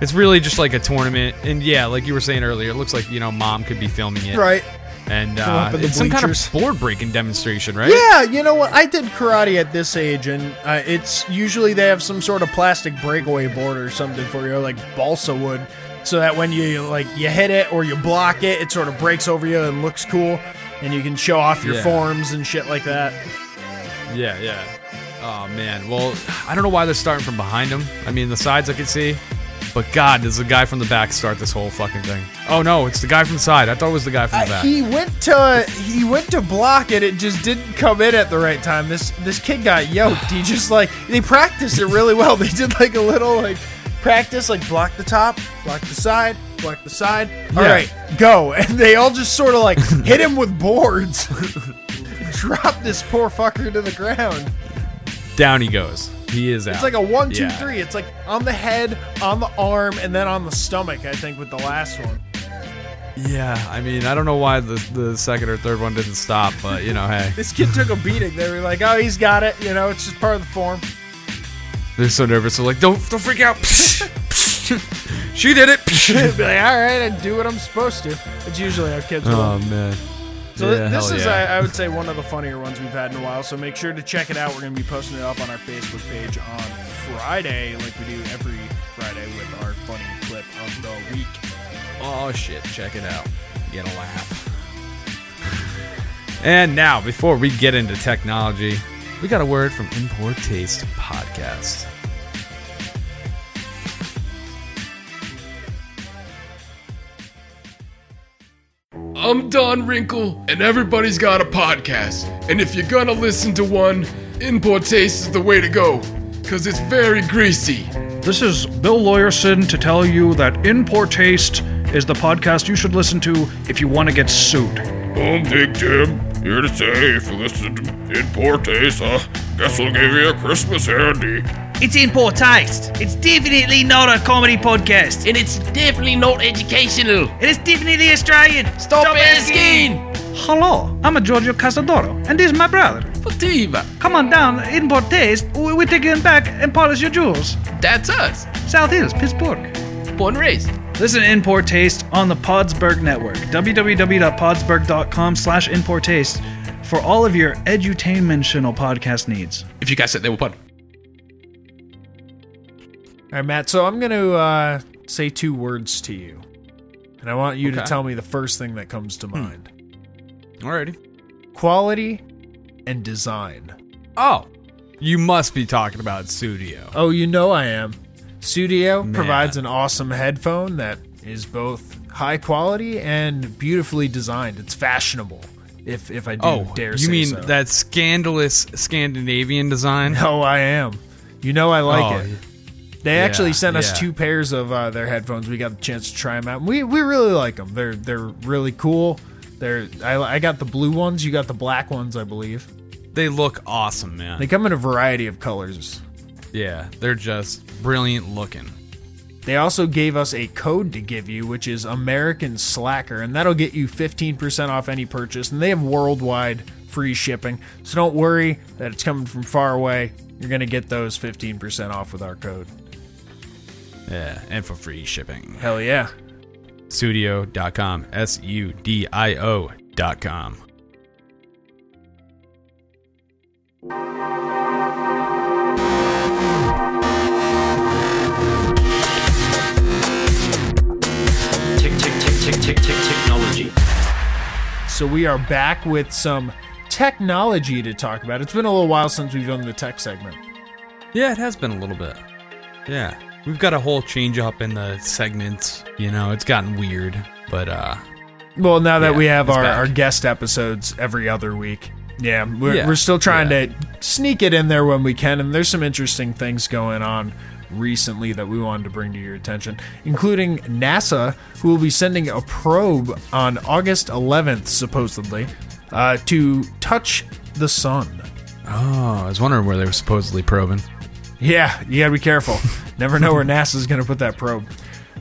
Speaker 2: it's really just like a tournament, and yeah, like you were saying earlier, it looks like you know mom could be filming it,
Speaker 1: Right.
Speaker 2: And uh, it's some kind of board breaking demonstration, right?
Speaker 1: Yeah, you know what? I did karate at this age, and uh, it's usually they have some sort of plastic breakaway board or something for you, like balsa wood, so that when you like you hit it or you block it, it sort of breaks over you and looks cool, and you can show off your
Speaker 2: Yeah.
Speaker 1: forms and shit like that.
Speaker 2: Yeah, yeah. Oh man. Well, I don't know why they're starting from behind them. I mean, the sides I can see, but God, does the guy from the back start this whole fucking thing? Oh no, it's the guy from the side. I thought it was the guy from the
Speaker 1: Uh,
Speaker 2: back.
Speaker 1: he went to he went to block it. It just didn't come in at the right time. This this kid got yoked. He just like they practiced it really well. *laughs* They did like a little like practice, like block the top, block the side, block the side. All
Speaker 2: Yeah.
Speaker 1: right, go. *laughs* And they all just sort of like hit him with boards. *laughs* Drop this poor fucker to the ground.
Speaker 2: Down he goes. He is out.
Speaker 1: It's like a one, two,
Speaker 2: Yeah.
Speaker 1: three. It's like on the head, on the arm, and then on the stomach. I think with the last one.
Speaker 2: Yeah, I mean, I don't know why the the second or third one didn't stop, but you know, hey, *laughs*
Speaker 1: This kid took a beating. They were like, "Oh, he's got it." You know, it's just part of the form.
Speaker 2: they're so nervous. They're like, "Don't don't freak out." *laughs* she did it. *laughs*
Speaker 1: Be like, all right, I do what I'm supposed to. It's usually how kids.
Speaker 2: Oh man.
Speaker 1: So
Speaker 2: Yeah,
Speaker 1: this is,
Speaker 2: yeah.
Speaker 1: I, I would say, one of the funnier ones we've had in a while. So make sure to check it out. We're going to be posting it up on our Facebook page on Friday, like we do every Friday with our funny clip of the week.
Speaker 2: Oh shit, check it out. Get a laugh. *laughs* And now, before we get into technology, we got a word from In Poor Taste Podcast.
Speaker 5: I'm Don Wrinkle, and everybody's got a podcast. And if you're gonna listen to one, In Poor Taste is the way to go, because it's very greasy.
Speaker 6: This is Bill Lawyerson to tell you that In Poor Taste is the podcast you should listen to if you want to get sued.
Speaker 7: I'm Big Jim, here to say if you listen to In Poor Taste, uh, guess we'll give you a Christmas handy.
Speaker 8: It's in poor taste. It's definitely not a comedy podcast.
Speaker 9: And it's definitely not educational.
Speaker 8: It is definitely Australian.
Speaker 9: Stop, asking.
Speaker 6: Hello, I'm a Giorgio Casadoro, and this is my brother.
Speaker 9: Fativa.
Speaker 6: Come on down, In Poor Taste. we- We're taking back and polish your jewels.
Speaker 9: That's us.
Speaker 6: South Hills, Pittsburgh.
Speaker 9: Born and raised.
Speaker 6: Listen to In Poor Taste on the Podsberg Network. www.podsberg.com slash In Poor Taste for all of your edutainmentional podcast needs.
Speaker 9: If you guys said they were pod.
Speaker 1: All right, Matt. So I'm going to uh, say two words to you, and I want you to tell me the first thing that comes to mind:
Speaker 2: Alrighty.
Speaker 1: quality and design.
Speaker 2: Oh, you must be talking about Sudio.
Speaker 1: Oh, you know I am. Sudio
Speaker 2: Man.
Speaker 1: provides an awesome headphone that is both high quality and beautifully designed. It's fashionable, if if I do
Speaker 2: Oh,
Speaker 1: dare
Speaker 2: you mean
Speaker 1: so.
Speaker 2: that scandalous Scandinavian design?
Speaker 1: No, I am. You know I like
Speaker 2: Oh,
Speaker 1: it. They actually
Speaker 2: yeah,
Speaker 1: sent us
Speaker 2: yeah.
Speaker 1: two pairs of uh, their headphones. We got the chance to try them out. We we really like them. They're they're really cool. They're I, I got the blue ones. You got the black ones, I believe.
Speaker 2: They look awesome, man.
Speaker 1: They come in a variety of colors.
Speaker 2: yeah, they're just brilliant looking.
Speaker 1: They also gave us a code to give you, which is American Slacker, and that'll get you 15% off any purchase. And they have worldwide free shipping. So don't worry that it's coming from far away. You're going to get those 15% off with our code.
Speaker 2: Yeah, and for free shipping.
Speaker 1: Hell yeah.
Speaker 2: Sudio.com. S U D I O.com.
Speaker 10: Tick, tick, tick, tick, tick, tick, technology.
Speaker 1: So we are back with some technology to talk about. It's been a little while since we've done the tech segment.
Speaker 2: Yeah, it has been a little bit. Yeah. We've got a whole change up in the segments. You know, it's gotten weird, but uh
Speaker 1: Well, now that
Speaker 2: Yeah,
Speaker 1: we have our,
Speaker 2: back.
Speaker 1: our guest episodes every other week. Yeah, we're,
Speaker 2: Yeah,
Speaker 1: we're still trying
Speaker 2: yeah.
Speaker 1: to sneak it in there when we can, and there's some interesting things going on recently that we wanted to bring to your attention, including NASA, who will be sending a probe on August 11th, supposedly, uh, to touch the sun.
Speaker 2: Oh, I was wondering where they were supposedly probing.
Speaker 1: Yeah, you gotta be careful. Never know where NASA's gonna put that probe.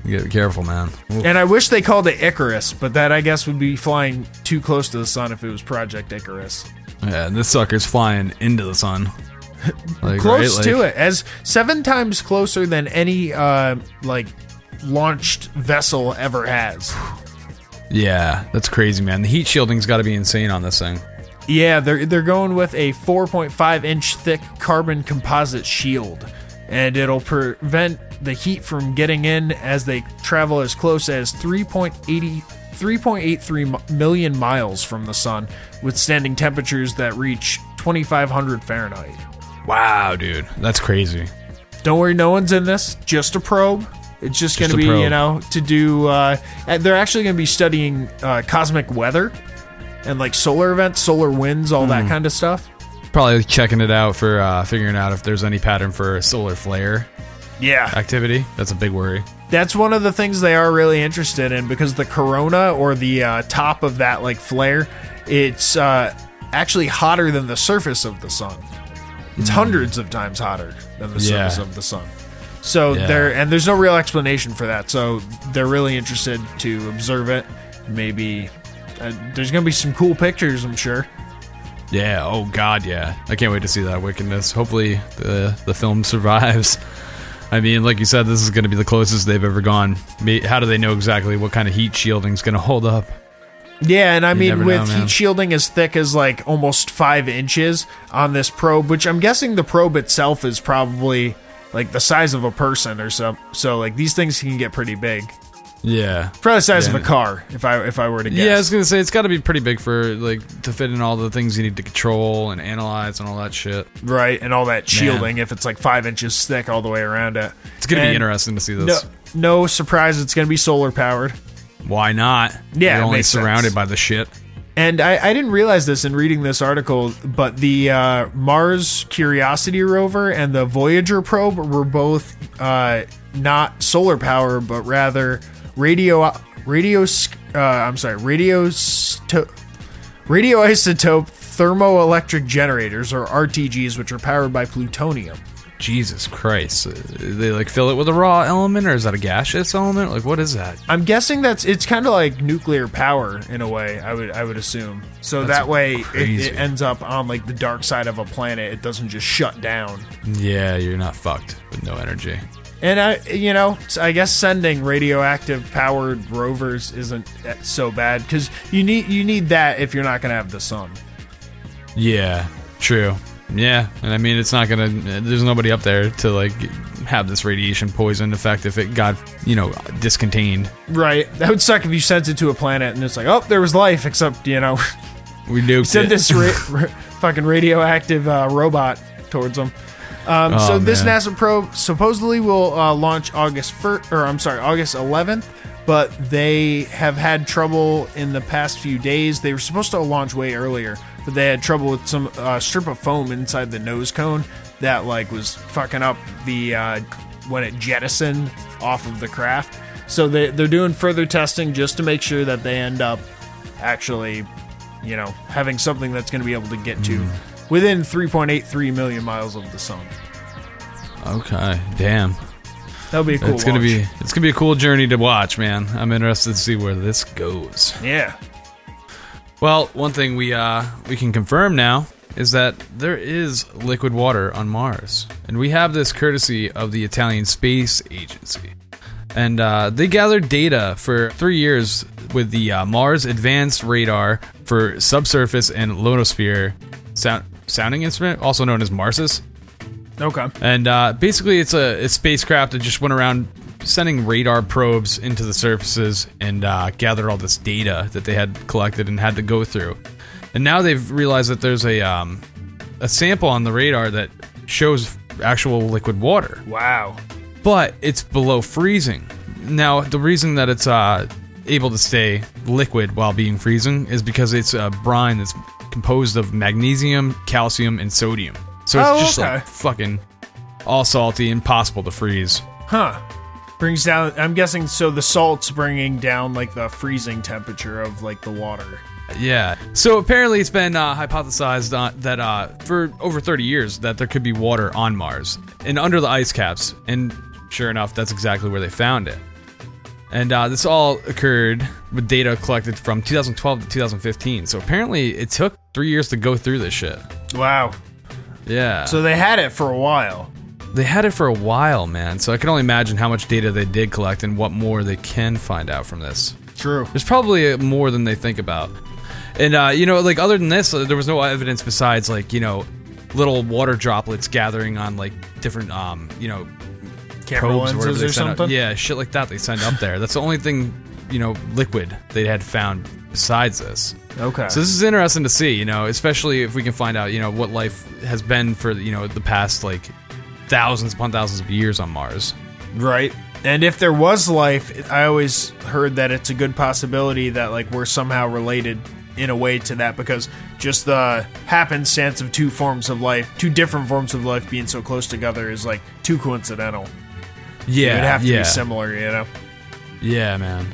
Speaker 2: You gotta be careful, man. Ooh.
Speaker 1: And I wish they called it Icarus, but that I guess would be flying too close to the sun if it was Project Icarus.
Speaker 2: Yeah, and this sucker's flying into the sun. *laughs* Like,
Speaker 1: close
Speaker 2: right?
Speaker 1: to it as seven times closer than any uh like launched vessel ever has *sighs*
Speaker 2: Yeah, that's crazy, man. The heat shielding's got to be insane on this thing.
Speaker 1: Yeah they're they're going with a 4.5 inch thick carbon composite shield and it'll prevent the heat from getting in as they travel as close as 3.80 3.83 mi- miles from the sun withstanding temperatures that reach 2500 fahrenheit
Speaker 2: Wow, dude, that's crazy.
Speaker 1: Don't worry, no one's in this. Just a probe. It's just,
Speaker 2: Just
Speaker 1: going to be,
Speaker 2: probe.
Speaker 1: you know, to do. Uh, they're actually going to be studying uh, cosmic weather and like solar events, solar winds, all
Speaker 2: Hmm.
Speaker 1: that kind of stuff.
Speaker 2: Probably checking it out for uh, figuring out if there's any pattern for a solar flare
Speaker 1: Yeah,
Speaker 2: activity. That's a big worry.
Speaker 1: that's one of the things they are really interested in because the corona or the uh, top of that like flare, it's uh, actually hotter than the surface of the sun. It's hundreds of times hotter than the
Speaker 2: Hmm. Yeah.
Speaker 1: surface of the sun. So
Speaker 2: Yeah.
Speaker 1: there, and there's no real explanation for that. So they're really interested to observe it. Maybe uh, there's gonna be some cool pictures, I'm sure.
Speaker 2: Yeah. Oh God. Yeah. I can't wait to see that wickedness. Hopefully the the film *laughs* survives. I mean, like you said, this is going to be the closest they've ever gone. How do they know exactly what kind of heat shielding is going to hold up?
Speaker 1: Yeah, and I
Speaker 2: You
Speaker 1: mean, with
Speaker 2: know,
Speaker 1: heat shielding as thick as like almost five inches on this probe, which I'm guessing the probe itself is probably like the size of a person or so. So like these things can get pretty big.
Speaker 2: Yeah.
Speaker 1: Probably the size
Speaker 2: Yeah.
Speaker 1: of a car, if I if I were to guess.
Speaker 2: Yeah, I was gonna say it's got to be pretty big for like to fit in all the things you need to control and analyze and all that shit.
Speaker 1: right, and all that
Speaker 2: Man.
Speaker 1: shielding if it's like five inches thick all the way around it.
Speaker 2: It's gonna
Speaker 1: And
Speaker 2: be interesting to see this.
Speaker 1: no surprise, it's gonna be solar powered.
Speaker 2: Why not?
Speaker 1: Yeah,
Speaker 2: You're only
Speaker 1: makes sense.
Speaker 2: surrounded by the shit.
Speaker 1: And I, I didn't realize this in reading this article, but the uh, Mars Curiosity rover and the Voyager probe were both uh, not solar power, but rather radio radio. Uh, I'm sorry, radio radioisotope thermoelectric generators or RTGs, which are powered by plutonium.
Speaker 2: Jesus Christ! Uh, They like fill it with a raw element, or is that a gaseous element? Like, what is that?
Speaker 1: I'm guessing that's it's kind of like nuclear power in a way. I would I would assume. So
Speaker 2: That's
Speaker 1: that way, if it ends up on like the dark side of a planet, it doesn't just shut down.
Speaker 2: Yeah, you're not fucked with no energy.
Speaker 1: And I, you know, I guess sending radioactive powered rovers isn't so bad because you need you need that if you're not going to have the sun.
Speaker 2: Yeah, true. Yeah, and I mean it's not gonna. There's nobody up there to like have this radiation poison effect if it got you know discontained.
Speaker 1: Right. That would suck if you sent it to a planet and it's like, oh, there was life, except you know,
Speaker 2: We nuked
Speaker 1: send
Speaker 2: it.
Speaker 1: this ra- *laughs* ra- fucking radioactive uh, robot towards them. Um,
Speaker 2: Oh,
Speaker 1: so this
Speaker 2: man.
Speaker 1: NASA probe supposedly will uh, launch August first, or I'm sorry, August 11th. But they have had trouble in the past few days. They were supposed to launch way earlier, but they had trouble with some uh, strip of foam inside the nose cone that like was fucking up the uh, when it jettisoned off of the craft. So they they're doing further testing just to make sure that they end up actually, you know, having something that's going to be able to get to within 3.83 million miles of the sun.
Speaker 2: Okay, damn.
Speaker 1: That'll be a cool.
Speaker 2: it's gonna
Speaker 1: launch.
Speaker 2: be it's gonna be a cool journey to watch, man. I'm interested to see where this goes.
Speaker 1: yeah.
Speaker 2: Well, one thing we uh we can confirm now is that there is liquid water on Mars, and we have this courtesy of the Italian Space Agency. And uh, they gathered data for three years with the uh, Mars Advanced Radar for Subsurface and Ionosphere sound, sounding instrument, also known as MARSIS.
Speaker 1: Okay.
Speaker 2: And uh, basically, it's a, a spacecraft that just went around sending radar probes into the surfaces and uh, gathered all this data that they had collected and had to go through. And now they've realized that there's a um, a sample on the radar that shows actual liquid water,
Speaker 1: Wow.
Speaker 2: but it's below freezing. Now, the reason that it's uh, able to stay liquid while being freezing is because it's a brine that's composed of magnesium, calcium, and sodium. So it's
Speaker 1: Oh,
Speaker 2: just
Speaker 1: okay.
Speaker 2: like fucking all salty, impossible to freeze.
Speaker 1: Huh. Brings down. I'm guessing so. The salt's bringing down like the freezing temperature of like the water.
Speaker 2: Yeah. So apparently, it's been uh, hypothesized uh, that uh, for over 30 years that there could be water on Mars and under the ice caps. And sure enough, that's exactly where they found it. And uh, this all occurred with data collected from 2012 to 2015. So apparently, it took three years to go through this shit.
Speaker 1: Wow.
Speaker 2: Yeah.
Speaker 1: So they had it for a while.
Speaker 2: they had it for a while, man. So I can only imagine how much data they did collect and what more they can find out from this.
Speaker 1: True.
Speaker 2: There's probably more than they think about. And uh, you know, like other than this, uh, there was no evidence besides like you know, little water droplets gathering on like different um, you know,
Speaker 1: Camera
Speaker 2: probes
Speaker 1: lenses
Speaker 2: they
Speaker 1: or
Speaker 2: send up. Yeah, shit like that they send up there. That's the only thing you know, liquid they had found besides this.
Speaker 1: Okay.
Speaker 2: So this is interesting to see, you know, especially if we can find out, you know, what life has been for you know the past like thousands upon thousands of years on Mars.
Speaker 1: Right. And if there was life, I always heard that it's a good possibility that like we're somehow related in a way to that because just the happenstance of two forms of life, two different forms of life being so close together is like too coincidental.
Speaker 2: Yeah,
Speaker 1: it would have to
Speaker 2: yeah.
Speaker 1: be similar, you know.
Speaker 2: Yeah, man.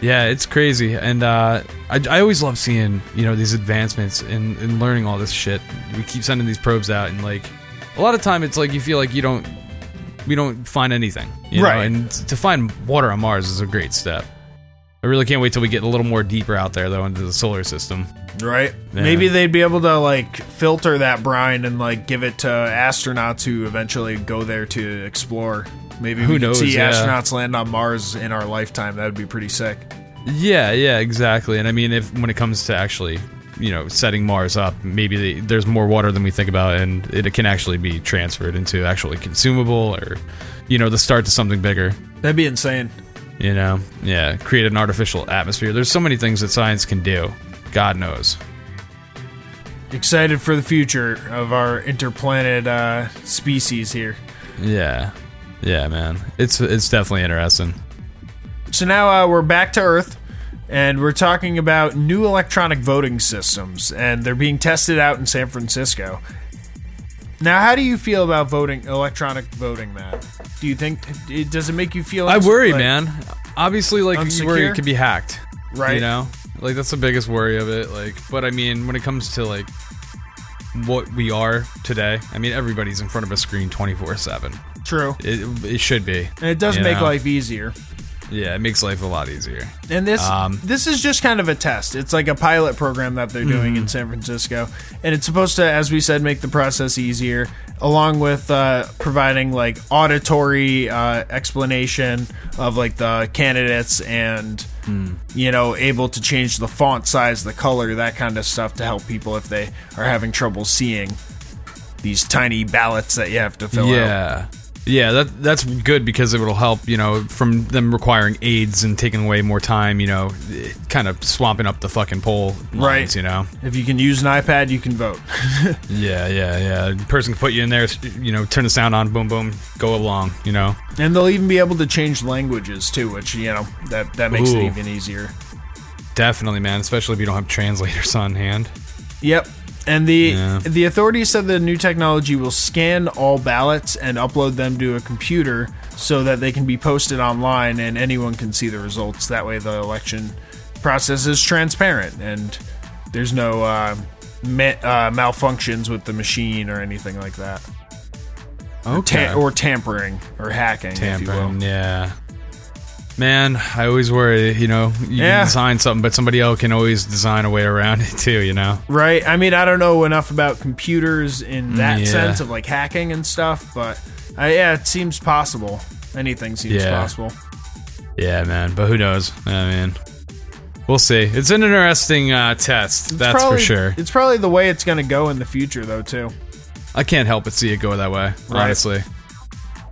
Speaker 2: Yeah, it's crazy, and uh, I, I always love seeing you know these advancements and, and learning all this shit. We keep sending these probes out, and like a lot of time, it's like you feel like you don't we don't find anything, you
Speaker 1: Right.
Speaker 2: Know? And to find water on Mars is a great step. I really can't wait till we get a little more deeper out there though into the solar system.
Speaker 1: Right.
Speaker 2: Yeah.
Speaker 1: Maybe they'd be able to like filter that brine and like give it to astronauts who eventually go there to explore. Maybe
Speaker 2: Who
Speaker 1: we
Speaker 2: knows,
Speaker 1: see
Speaker 2: yeah.
Speaker 1: astronauts land on Mars in our lifetime. That would be pretty sick.
Speaker 2: Yeah, yeah, exactly. And I mean, if when it comes to actually, you know, setting Mars up, maybe they, there's more water than we think about, and it can actually be transferred into actually consumable, or you know, the start to something bigger.
Speaker 1: That'd be insane.
Speaker 2: You know, yeah, create an artificial atmosphere. There's so many things that science can do. God knows.
Speaker 1: Excited for the future of our interplanet uh, species here.
Speaker 2: Yeah, yeah, man. It's it's definitely interesting.
Speaker 1: So now uh, we're back to Earth, and we're talking about new electronic voting systems, and they're being tested out in San Francisco. Now, how do you feel about voting, electronic voting, Matt? Do you think it does it make you feel?
Speaker 2: I worry,
Speaker 1: like-
Speaker 2: man. Obviously, like you worry
Speaker 1: Unsecure?
Speaker 2: it could be hacked,
Speaker 1: Right.
Speaker 2: You know, like that's the biggest worry of it. Like, but I mean, when it comes to like what we are today, I mean, everybody's in front of a screen twenty four seven.
Speaker 1: True.
Speaker 2: It, it should be,
Speaker 1: And it does
Speaker 2: you
Speaker 1: make
Speaker 2: know?
Speaker 1: life easier.
Speaker 2: Yeah, it makes life a lot easier.
Speaker 1: And this
Speaker 2: Um,
Speaker 1: this is just kind of a test. It's like a pilot program that they're doing
Speaker 2: Mhm.
Speaker 1: in San Francisco, and it's supposed to, as we said, make the process easier, along with uh, providing like auditory uh, explanation of like the candidates and
Speaker 2: Hmm.
Speaker 1: you know able to change the font size, the color, that kind of stuff to help people if they are having trouble seeing these tiny ballots that you have to fill out.
Speaker 2: yeah. Yeah, that that's good because it will help, you know, from them requiring aids and taking away more time, you know, kind of swamping up the fucking poll lines,
Speaker 1: Right.
Speaker 2: you know.
Speaker 1: If you can use an iPad, you can vote. *laughs*
Speaker 2: Yeah, yeah, yeah. Person can put you in there, you know, turn the sound on, boom, boom, go along, you know.
Speaker 1: And they'll even be able to change languages too, which you know that that makes it even easier.
Speaker 2: Definitely, man. Especially if you don't have translators on hand.
Speaker 1: Yep. And the
Speaker 2: Yeah.
Speaker 1: the authorities said the new technology will scan all ballots and upload them to a computer so that they can be posted online and anyone can see the results. That way, the election process is transparent and there's no uh, ma- uh, malfunctions with the machine or anything like that. Or, ta- or tampering or hacking, if you will.
Speaker 2: Tampering, yeah. Man, I always worry, you know, you
Speaker 1: Yeah.
Speaker 2: can design something, but somebody else can always design a way around *laughs* it too, you know?
Speaker 1: Right. I mean, I don't know enough about computers in that
Speaker 2: Yeah.
Speaker 1: sense of like hacking and stuff, but uh, yeah, it seems possible. Anything seems
Speaker 2: Yeah.
Speaker 1: possible.
Speaker 2: Yeah, man. But who knows? I mean, we'll see. It's an interesting uh, test,
Speaker 1: It's
Speaker 2: that's
Speaker 1: probably-
Speaker 2: for sure.
Speaker 1: It's probably the way it's going to go in the future, though, too.
Speaker 2: I can't help but see it go that way,
Speaker 1: Right.
Speaker 2: honestly.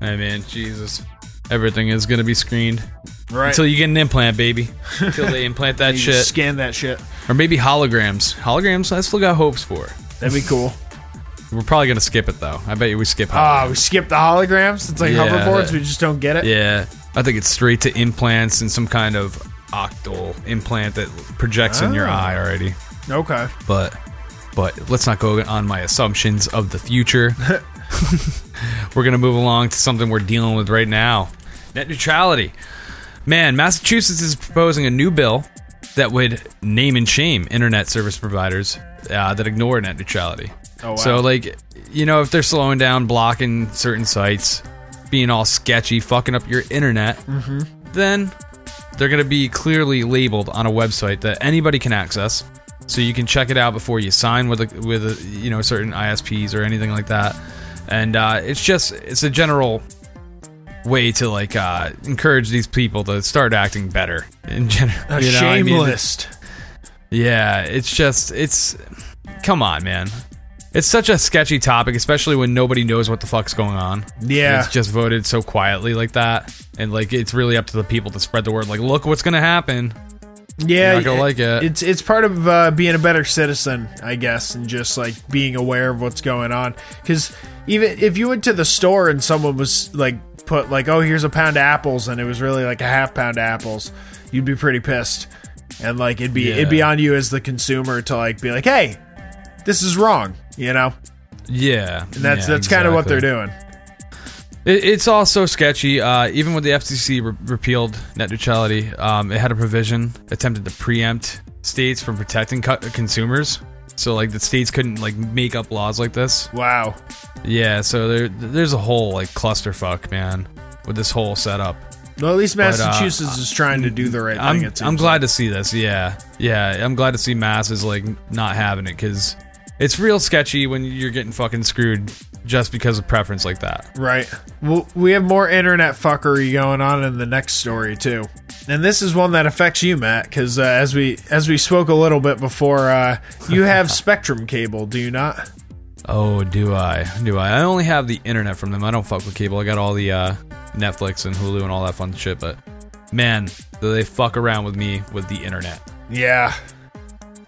Speaker 2: I mean, Jesus. Everything is going to be screened.
Speaker 1: Right.
Speaker 2: Until you get an implant, baby. *laughs* Until they implant that shit.
Speaker 1: scan that shit.
Speaker 2: Or maybe holograms. Holograms, I still got hopes for.
Speaker 1: That'd be cool.
Speaker 2: We're probably gonna skip it though. I bet you we skip. holograms.
Speaker 1: Ah, we skipped the holograms. It's like
Speaker 2: Yeah,
Speaker 1: hoverboards.
Speaker 2: that-
Speaker 1: we just don't get it.
Speaker 2: Yeah, I think it's straight to implants and some kind of octal implant that projects in your
Speaker 1: Ah.
Speaker 2: eye already.
Speaker 1: Okay.
Speaker 2: But, but let's not go on my assumptions of the future. *laughs* *laughs* we're gonna move along to something we're dealing with right now: net neutrality. Man, Massachusetts is proposing a new bill that would name and shame internet service providers uh, that ignore net neutrality.
Speaker 1: Oh, wow.
Speaker 2: So, like, you know, if they're slowing down, blocking certain sites, being all sketchy, fucking up your internet,
Speaker 1: Mhm.
Speaker 2: then they're going to be clearly labeled on a website that anybody can access. So you can check it out before you sign with a, with a, you know certain ISPs or anything like that. And uh, it's just it's a general way to like uh, encourage these people to start acting better in general.
Speaker 1: A
Speaker 2: you know? I
Speaker 1: shame
Speaker 2: mean,
Speaker 1: list.
Speaker 2: yeah, it's just it's come on, man. It's such a sketchy topic, especially when nobody knows what the fuck's going on.
Speaker 1: Yeah.
Speaker 2: It's just voted so quietly like that. And like it's really up to the people to spread the word like look what's gonna happen.
Speaker 1: Yeah,
Speaker 2: You're not gonna like it.
Speaker 1: It's it's part of uh, being a better citizen, I guess, and just like being aware of what's going on. Because even if you went to the store and someone was like put like, oh, here's a pound of apples, and it was really like a half pound of apples, you'd be pretty pissed, and like it'd be it'd be on you as the consumer to like be like, hey, this is wrong, you know.
Speaker 2: Yeah.
Speaker 1: And that's
Speaker 2: yeah,
Speaker 1: that's kind of what they're doing.
Speaker 2: It, it's also sketchy. Uh, even when the FCC re- repealed net neutrality, um, it had a provision attempted to preempt states from protecting co- consumers. So like the states couldn't like make up laws like this.
Speaker 1: Wow.
Speaker 2: Yeah. So there, there's a whole like clusterfuck, man, with this whole setup.
Speaker 1: Well, at least
Speaker 2: But, uh,
Speaker 1: Massachusetts is trying to do the right
Speaker 2: I'm,
Speaker 1: thing.
Speaker 2: I'm glad to see this. Yeah, yeah. I'm glad to see Mass is like not having it because it's real sketchy when you're getting fucking screwed just because of preference like that.
Speaker 1: Right. Well, we have more internet fuckery going on in the next story too, and this is one that affects you, Matt, because uh, as we as we spoke a little bit before, uh, you have *laughs* Spectrum cable, do you not?
Speaker 2: Oh, do I? Do I? I only have the internet from them. I don't fuck with cable. I got all the uh, Netflix and Hulu and all that fun shit. But man, do they fuck around with me with the internet?
Speaker 1: Yeah.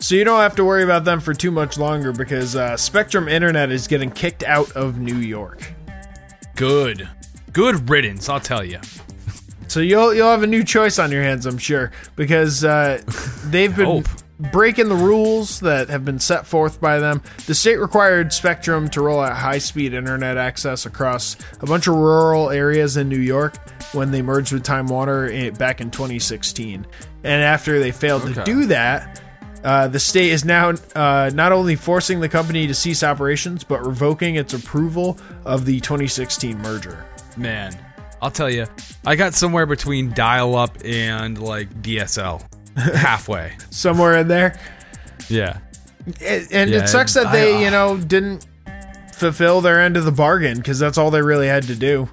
Speaker 1: So you don't have to worry about them for too much longer because uh, Spectrum Internet is getting kicked out of New York.
Speaker 2: Good, good riddance. I'll tell you.
Speaker 1: So you'll you'll have a new choice on your hands, I'm sure, because uh, *laughs* they've been breaking the rules that have been set forth by them. The state required Spectrum to roll out high-speed internet access across a bunch of rural areas in New York when they merged with Time Warner in, back in 2016. And after they failed to do that, uh, the state is now uh, not only forcing the company to cease operations, but revoking its approval of the 2016 merger.
Speaker 2: Man, I'll tell you, I got somewhere between dial-up and like DSL, *laughs* halfway.
Speaker 1: Somewhere in there.
Speaker 2: Yeah.
Speaker 1: And, and
Speaker 2: Yeah,
Speaker 1: it sucks that
Speaker 2: I-
Speaker 1: they,
Speaker 2: uh,
Speaker 1: you know, didn't fulfill their end of the bargain because that's all they really had to do.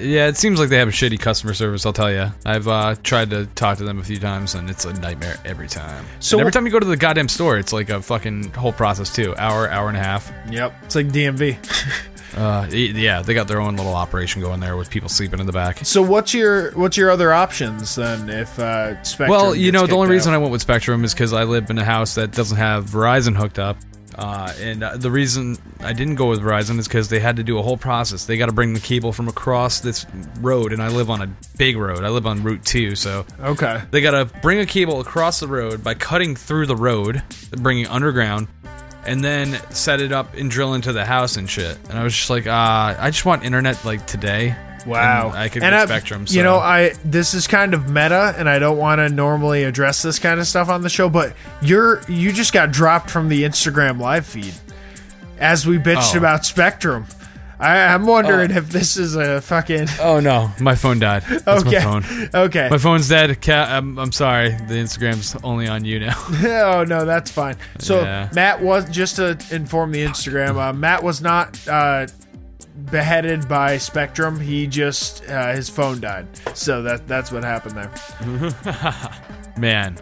Speaker 2: Yeah, it seems like they have a shitty customer service. I'll tell you. I've uh, tried to talk to them a few times, and it's a nightmare every time.
Speaker 1: So-
Speaker 2: So every time you go to the goddamn store, it's like a fucking whole process too. Hour, hour and a half.
Speaker 1: Yep, it's like DMV. *laughs*
Speaker 2: Uh, yeah, they got their own little operation going there with people sleeping in the back.
Speaker 1: so what's your what's your other options then if uh, Spectrum?
Speaker 2: well, you know, the only reason
Speaker 1: out?
Speaker 2: I went with Spectrum is because I live in a house that doesn't have Verizon hooked up. Uh, and uh, the reason I didn't go with Verizon is because they had to do a whole process. They got to bring the cable from across this road, and I live on a big road. I live on Route 2, so
Speaker 1: okay,
Speaker 2: They gotta bring a cable across the road by cutting through the road, bringing underground, and then set it up and drill into the house and shit. And I was just like, uh, I just want internet like today.
Speaker 1: wow,
Speaker 2: And I could
Speaker 1: And
Speaker 2: get
Speaker 1: I-
Speaker 2: Spectrum.
Speaker 1: You know, I this is kind of meta, and I don't want to normally address this kind of stuff on the show, but you're you just got dropped from the Instagram live feed as we bitched
Speaker 2: Oh.
Speaker 1: about Spectrum. I, I'm wondering if this is a fucking
Speaker 2: oh no, my phone died. That's
Speaker 1: okay,
Speaker 2: my phone.
Speaker 1: okay.
Speaker 2: My phone's dead. Cat, I'm, I'm sorry. The Instagram's only on you now. *laughs*
Speaker 1: oh no, that's fine. So
Speaker 2: Yeah.
Speaker 1: Matt was just to inform the Instagram. Uh, Matt was not uh, beheaded by Spectrum. He just uh, his phone died. So that that's what happened there. *laughs*
Speaker 2: Man,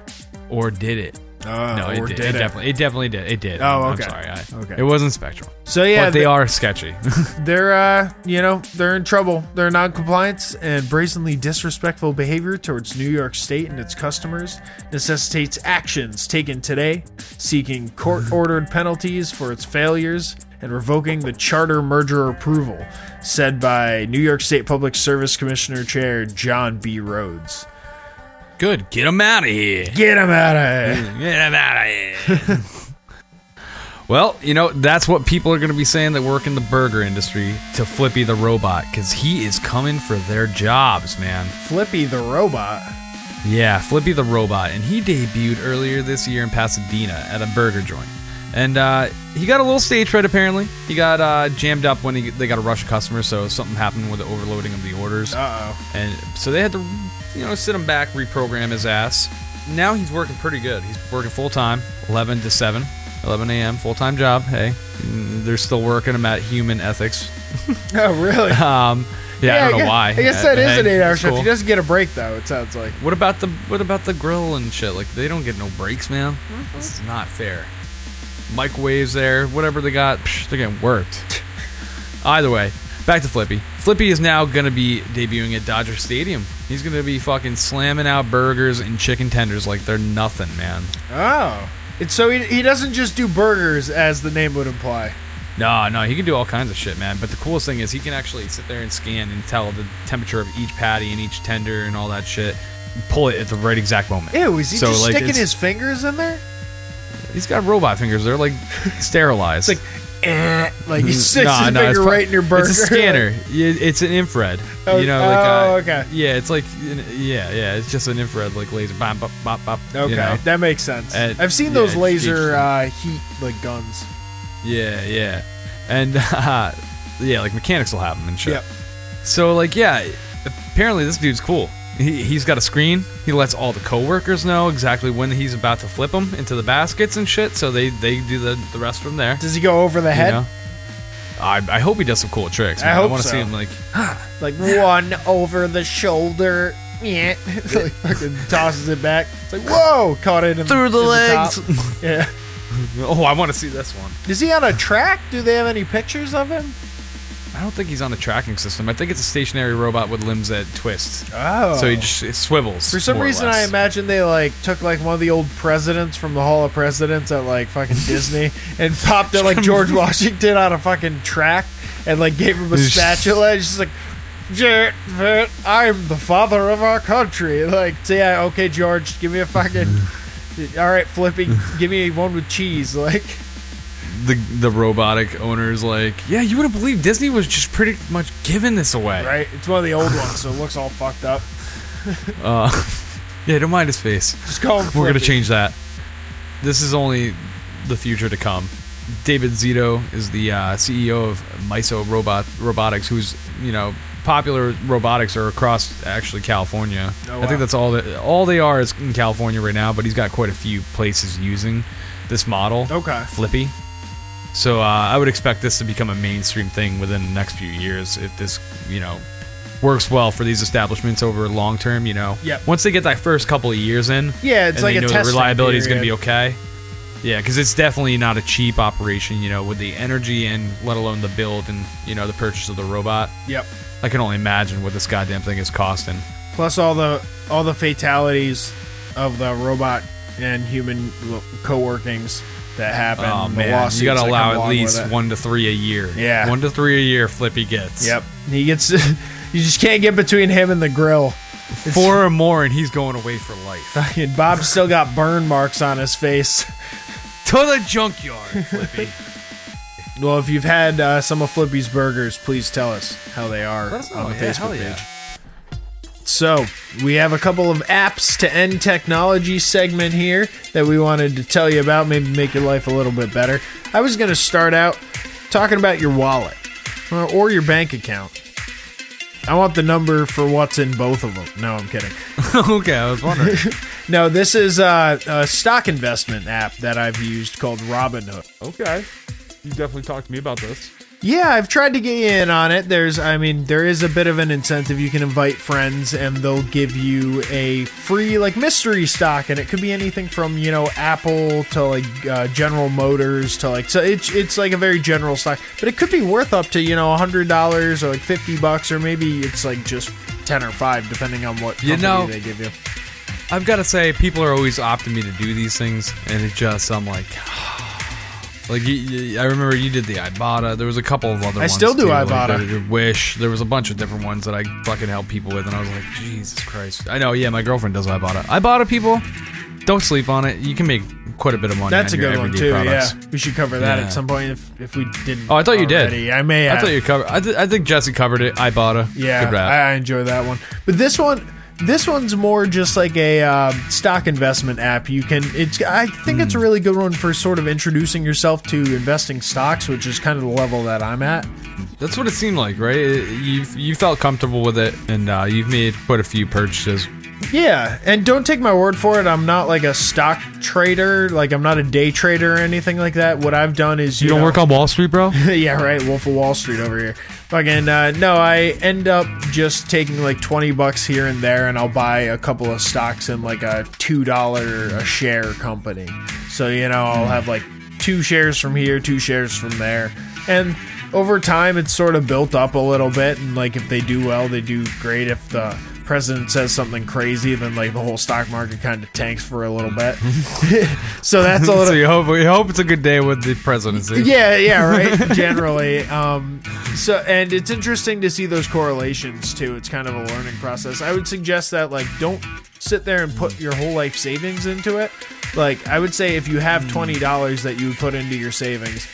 Speaker 2: or did it?
Speaker 1: Uh,
Speaker 2: no, it did. it,
Speaker 1: it?
Speaker 2: definitely, it definitely did. It did.
Speaker 1: Oh,
Speaker 2: I'm
Speaker 1: okay.
Speaker 2: sorry. I,
Speaker 1: Okay.
Speaker 2: It wasn't spectral.
Speaker 1: So yeah,
Speaker 2: but they are sketchy. *laughs*
Speaker 1: they're uh, you know they're in trouble. They're non-compliance and brazenly disrespectful behavior towards New York State and its customers necessitates actions taken today, seeking court-ordered penalties for its failures and revoking the charter merger approval, said by New York State Public Service Commissioner Chair John B. Rhodes.
Speaker 2: Good. Get them out of here.
Speaker 1: Get him out of here.
Speaker 2: Get him out of here. *laughs* well, you know, that's what people are going to be saying that work in the burger industry to Flippy the robot because he is coming for their jobs, man.
Speaker 1: Flippy the robot.
Speaker 2: Yeah, Flippy the robot. And he debuted earlier this year in Pasadena at a burger joint. And uh, he got a little stage fright, apparently. He got uh, jammed up when he, they got a rush of customers, so something happened with the overloading of the orders.
Speaker 1: Uh oh.
Speaker 2: And so they had to, you know, sit him back, reprogram his ass. Now he's working pretty good. He's working full time, 11 to 7, 11 a.m., full time job. Hey, mm, they're still working him at human ethics. *laughs*
Speaker 1: Oh really? *laughs*
Speaker 2: Um, yeah, I don't know
Speaker 1: guess,
Speaker 2: why.
Speaker 1: I guess that is
Speaker 2: hey,
Speaker 1: an eight-hour shift.
Speaker 2: cool.
Speaker 1: He doesn't get a break though. It sounds like.
Speaker 2: What about the what about the grill and shit? Like they don't get no breaks, man.
Speaker 1: Mm-hmm.
Speaker 2: This is not fair. Microwaves there, whatever they got, psh, they're getting worked. *laughs* Either way, back to Flippy. Flippy is now gonna be debuting at Dodger Stadium. He's gonna be fucking slamming out burgers and chicken tenders like they're nothing, man.
Speaker 1: Oh. It's so he, he doesn't just do burgers as the name would imply.
Speaker 2: No, no, he can do all kinds of shit, man. But the coolest thing is he can actually sit there and scan and tell the temperature of each patty and each tender and all that shit. Pull it at the right exact moment.
Speaker 1: Ew, is he
Speaker 2: So,
Speaker 1: just
Speaker 2: like,
Speaker 1: sticking his fingers in there?
Speaker 2: He's got robot fingers. They're like *laughs* sterilized.
Speaker 1: It's like, eh, like sticks
Speaker 2: Nah,
Speaker 1: his
Speaker 2: it's
Speaker 1: finger right in your burger.
Speaker 2: It's a scanner. It's an infrared.
Speaker 1: Oh,
Speaker 2: you know, like
Speaker 1: oh,
Speaker 2: uh,
Speaker 1: okay.
Speaker 2: Yeah, it's like yeah, yeah. It's just an infrared like laser. Bop, bop, bop, bop.
Speaker 1: okay,
Speaker 2: You know?
Speaker 1: that makes sense. I've seen
Speaker 2: yeah,
Speaker 1: those laser uh, heat like guns.
Speaker 2: Yeah, yeah. And uh, *laughs* yeah, like mechanics will have them and shit.
Speaker 1: Yep.
Speaker 2: So like yeah, apparently this dude's cool. He, he's got a screen. He lets all the coworkers know exactly when he's about to flip them into the baskets and shit. So they they do the, the rest from there.
Speaker 1: Does he go over the
Speaker 2: you
Speaker 1: head?
Speaker 2: know? I, I hope he does some cool tricks.
Speaker 1: I
Speaker 2: Man.
Speaker 1: hope
Speaker 2: want to
Speaker 1: so.
Speaker 2: see him *gasps* like
Speaker 1: Like one *laughs* over the shoulder. Yeah. like *laughs* fucking tosses it back. It's like, whoa! Caught it in,
Speaker 2: Through the
Speaker 1: in
Speaker 2: legs.
Speaker 1: top. *laughs* yeah.
Speaker 2: oh I want to see this one.
Speaker 1: Is he on a track? Do they have any pictures of him?
Speaker 2: I don't think he's on a tracking system. I think it's a stationary robot with limbs that twist.
Speaker 1: Oh.
Speaker 2: So he just it swivels.
Speaker 1: For some
Speaker 2: more or
Speaker 1: reason, I
Speaker 2: less.
Speaker 1: imagine they like took like one of the old presidents from the Hall of Presidents at like fucking *laughs* Disney and popped it like George *laughs* Washington on a fucking track and like gave him a spatula. And just like, "Jet, vet, I'm the father of our country. Like, so yeah, okay, George, give me a fucking. *laughs* All right, flipping, give me one with cheese. Like,
Speaker 2: the the robotic owner's like, yeah, you wouldn't believe Disney was just pretty much giving this away.
Speaker 1: right? It's one of the old ones, so it looks all fucked up. *laughs*
Speaker 2: Uh, yeah, don't mind his face.
Speaker 1: Just call him
Speaker 2: We're gonna change that. This is only the future to come. David Zito is the uh, CEO of Miso Robot Robotics, who's you know popular robotics are across actually California.
Speaker 1: Oh,
Speaker 2: I think that's all that all they are is in California right now, but he's got quite a few places using this model.
Speaker 1: Okay.
Speaker 2: Flippy. So uh, I would expect this to become a mainstream thing within the next few years if this, you know, works well for these establishments over long term. You know,
Speaker 1: Yep.
Speaker 2: Once they get that first couple of years in,
Speaker 1: Yeah, it's
Speaker 2: and
Speaker 1: like
Speaker 2: they
Speaker 1: a
Speaker 2: know the reliability is going to be okay. Yeah, because it's definitely not a cheap operation. You know, with the energy and let alone the build and you know the purchase of the robot.
Speaker 1: Yep.
Speaker 2: I can only imagine what this goddamn thing is costing.
Speaker 1: Plus all the all the fatalities of the robot and human co-workings that happen.
Speaker 2: Oh man, you got to allow at least one to three a year.
Speaker 1: Yeah.
Speaker 2: one to three a year. Flippy gets.
Speaker 1: Yep, he gets. *laughs* you just can't get between him and the grill. It's-
Speaker 2: four or more, and he's going away for life.
Speaker 1: Fucking Bob's still got burn marks on his face. *laughs*
Speaker 2: to the junkyard, Flippy. *laughs*
Speaker 1: Well, if you've had uh, some of Flippy's burgers, please tell us how they are
Speaker 2: know.
Speaker 1: on the
Speaker 2: Yeah,
Speaker 1: Facebook
Speaker 2: hell yeah.
Speaker 1: So, we have a couple of apps to end technology segment here that we wanted to tell you about, maybe make your life a little bit better. I was going to start out talking about your wallet uh, or your bank account. I want the number for what's in both of them. No, I'm kidding. *laughs*
Speaker 2: okay, I was wondering. *laughs*
Speaker 1: No, this is uh, a stock investment app that I've used called Robinhood.
Speaker 2: okay, you definitely talked to me about this.
Speaker 1: Yeah, I've tried to get you in on it. There's, I mean, there is a bit of an incentive. You can invite friends, and they'll give you a free like mystery stock, and it could be anything from you know Apple to like uh, General Motors to like so it's it's like a very general stock, but it could be worth up to you know hundred dollars or like fifty bucks, or maybe it's like just ten or five, depending on what
Speaker 2: You
Speaker 1: company
Speaker 2: know-
Speaker 1: they give you.
Speaker 2: I've got to say, people are always opting me to do these things, and it just I'm like, like you, you, I remember you did the Ibotta. There was a couple of other. Ones.
Speaker 1: I
Speaker 2: ones
Speaker 1: still do
Speaker 2: too,
Speaker 1: Ibotta.
Speaker 2: the Wish. There was a bunch of different ones that I fucking help people with, and I was like, Jesus Christ. I know. Yeah, my girlfriend does Ibotta. Ibotta people, don't sleep on it. You can make quite a bit of money.
Speaker 1: That's a good one too.
Speaker 2: products.
Speaker 1: Yeah, we should cover that
Speaker 2: Yeah.
Speaker 1: at some point if if we didn't.
Speaker 2: Oh, I thought you
Speaker 1: already.
Speaker 2: did.
Speaker 1: I may.
Speaker 2: I thought you covered. I, th- I think Jesse covered it. Ibotta.
Speaker 1: Yeah,
Speaker 2: Good rap.
Speaker 1: I, I enjoy that one. But this one, this one's more just like a uh, stock investment app. You can. It's. I think
Speaker 2: Hmm.
Speaker 1: it's a really good one for sort of introducing yourself to investing stocks, which is kind of the level that I'm at.
Speaker 2: That's what it seemed like, right? You you felt comfortable with it, and uh, you've made quite a few purchases.
Speaker 1: Yeah, and don't take my word for it. I'm not like a stock trader. Like I'm not a day trader or anything like that. What I've done is
Speaker 2: You, don't
Speaker 1: know-
Speaker 2: work on Wall Street, bro. *laughs*
Speaker 1: yeah, right. Wolf of Wall Street over here. Fucking uh, no, I end up just taking like twenty bucks here and there, and I'll buy a couple of stocks in like a two dollar a share company. So you know, I'll have like two shares from here, two shares from there, and over time, it's sort of built up a little bit. And like if they do well, they do great. If the president says something crazy, then like the whole stock market kind of tanks for a little bit. *laughs* so that's a little
Speaker 2: so you hope you hope it's a good day with the presidency.
Speaker 1: yeah, yeah, right. *laughs* Generally, um, so and it's interesting to see those correlations too. It's kind of a learning process. I would suggest that like don't sit there and put your whole life savings into it. Like I would say, if you have twenty dollars that you put into your savings,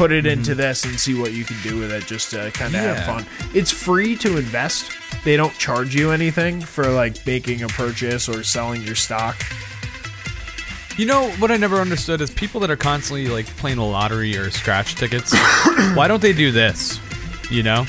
Speaker 1: put it into mm-hmm. this and see what you can do with it. Just to kind of
Speaker 2: Yeah.
Speaker 1: have fun. It's free to invest. They don't charge you anything for like making a purchase or selling your stock.
Speaker 2: You know what I never understood is people that are constantly like playing the lottery or scratch tickets. *coughs* why don't they do this? You know,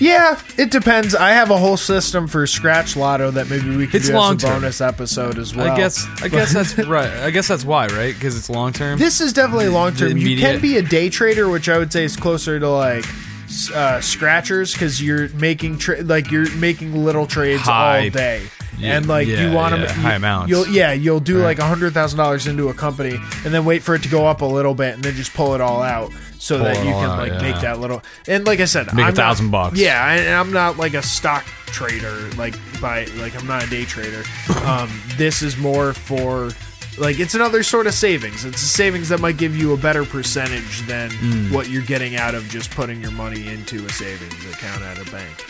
Speaker 1: Yeah, it depends. I have a whole system for Scratch Lotto that maybe we could
Speaker 2: It's
Speaker 1: do as a
Speaker 2: long-term.
Speaker 1: bonus episode as well.
Speaker 2: I guess I guess that's *laughs* right. I guess that's why, right? Because it's long term.
Speaker 1: This is definitely long term. You can
Speaker 2: Immediate.
Speaker 1: be a day trader, which I would say is closer to like s- uh, scratchers because you're making tra- like you're making little trades
Speaker 2: High-
Speaker 1: all day.
Speaker 2: Yeah,
Speaker 1: and like
Speaker 2: yeah,
Speaker 1: you want
Speaker 2: yeah,
Speaker 1: to
Speaker 2: high amounts.
Speaker 1: You'll yeah, you'll do like a hundred thousand dollars into a company, and then wait for it to go up a little bit, and then just pull it all out, so that you can
Speaker 2: out,
Speaker 1: like
Speaker 2: yeah.
Speaker 1: make that little. And like I said,
Speaker 2: Make a
Speaker 1: I'm not-
Speaker 2: thousand bucks.
Speaker 1: Yeah, and I'm not like a stock trader, like by like I'm not a day trader. Um, this is more for like it's another sort of savings. It's a savings that might give you a better percentage than
Speaker 2: Mm.
Speaker 1: what you're getting out of just putting your money into a savings account at a bank.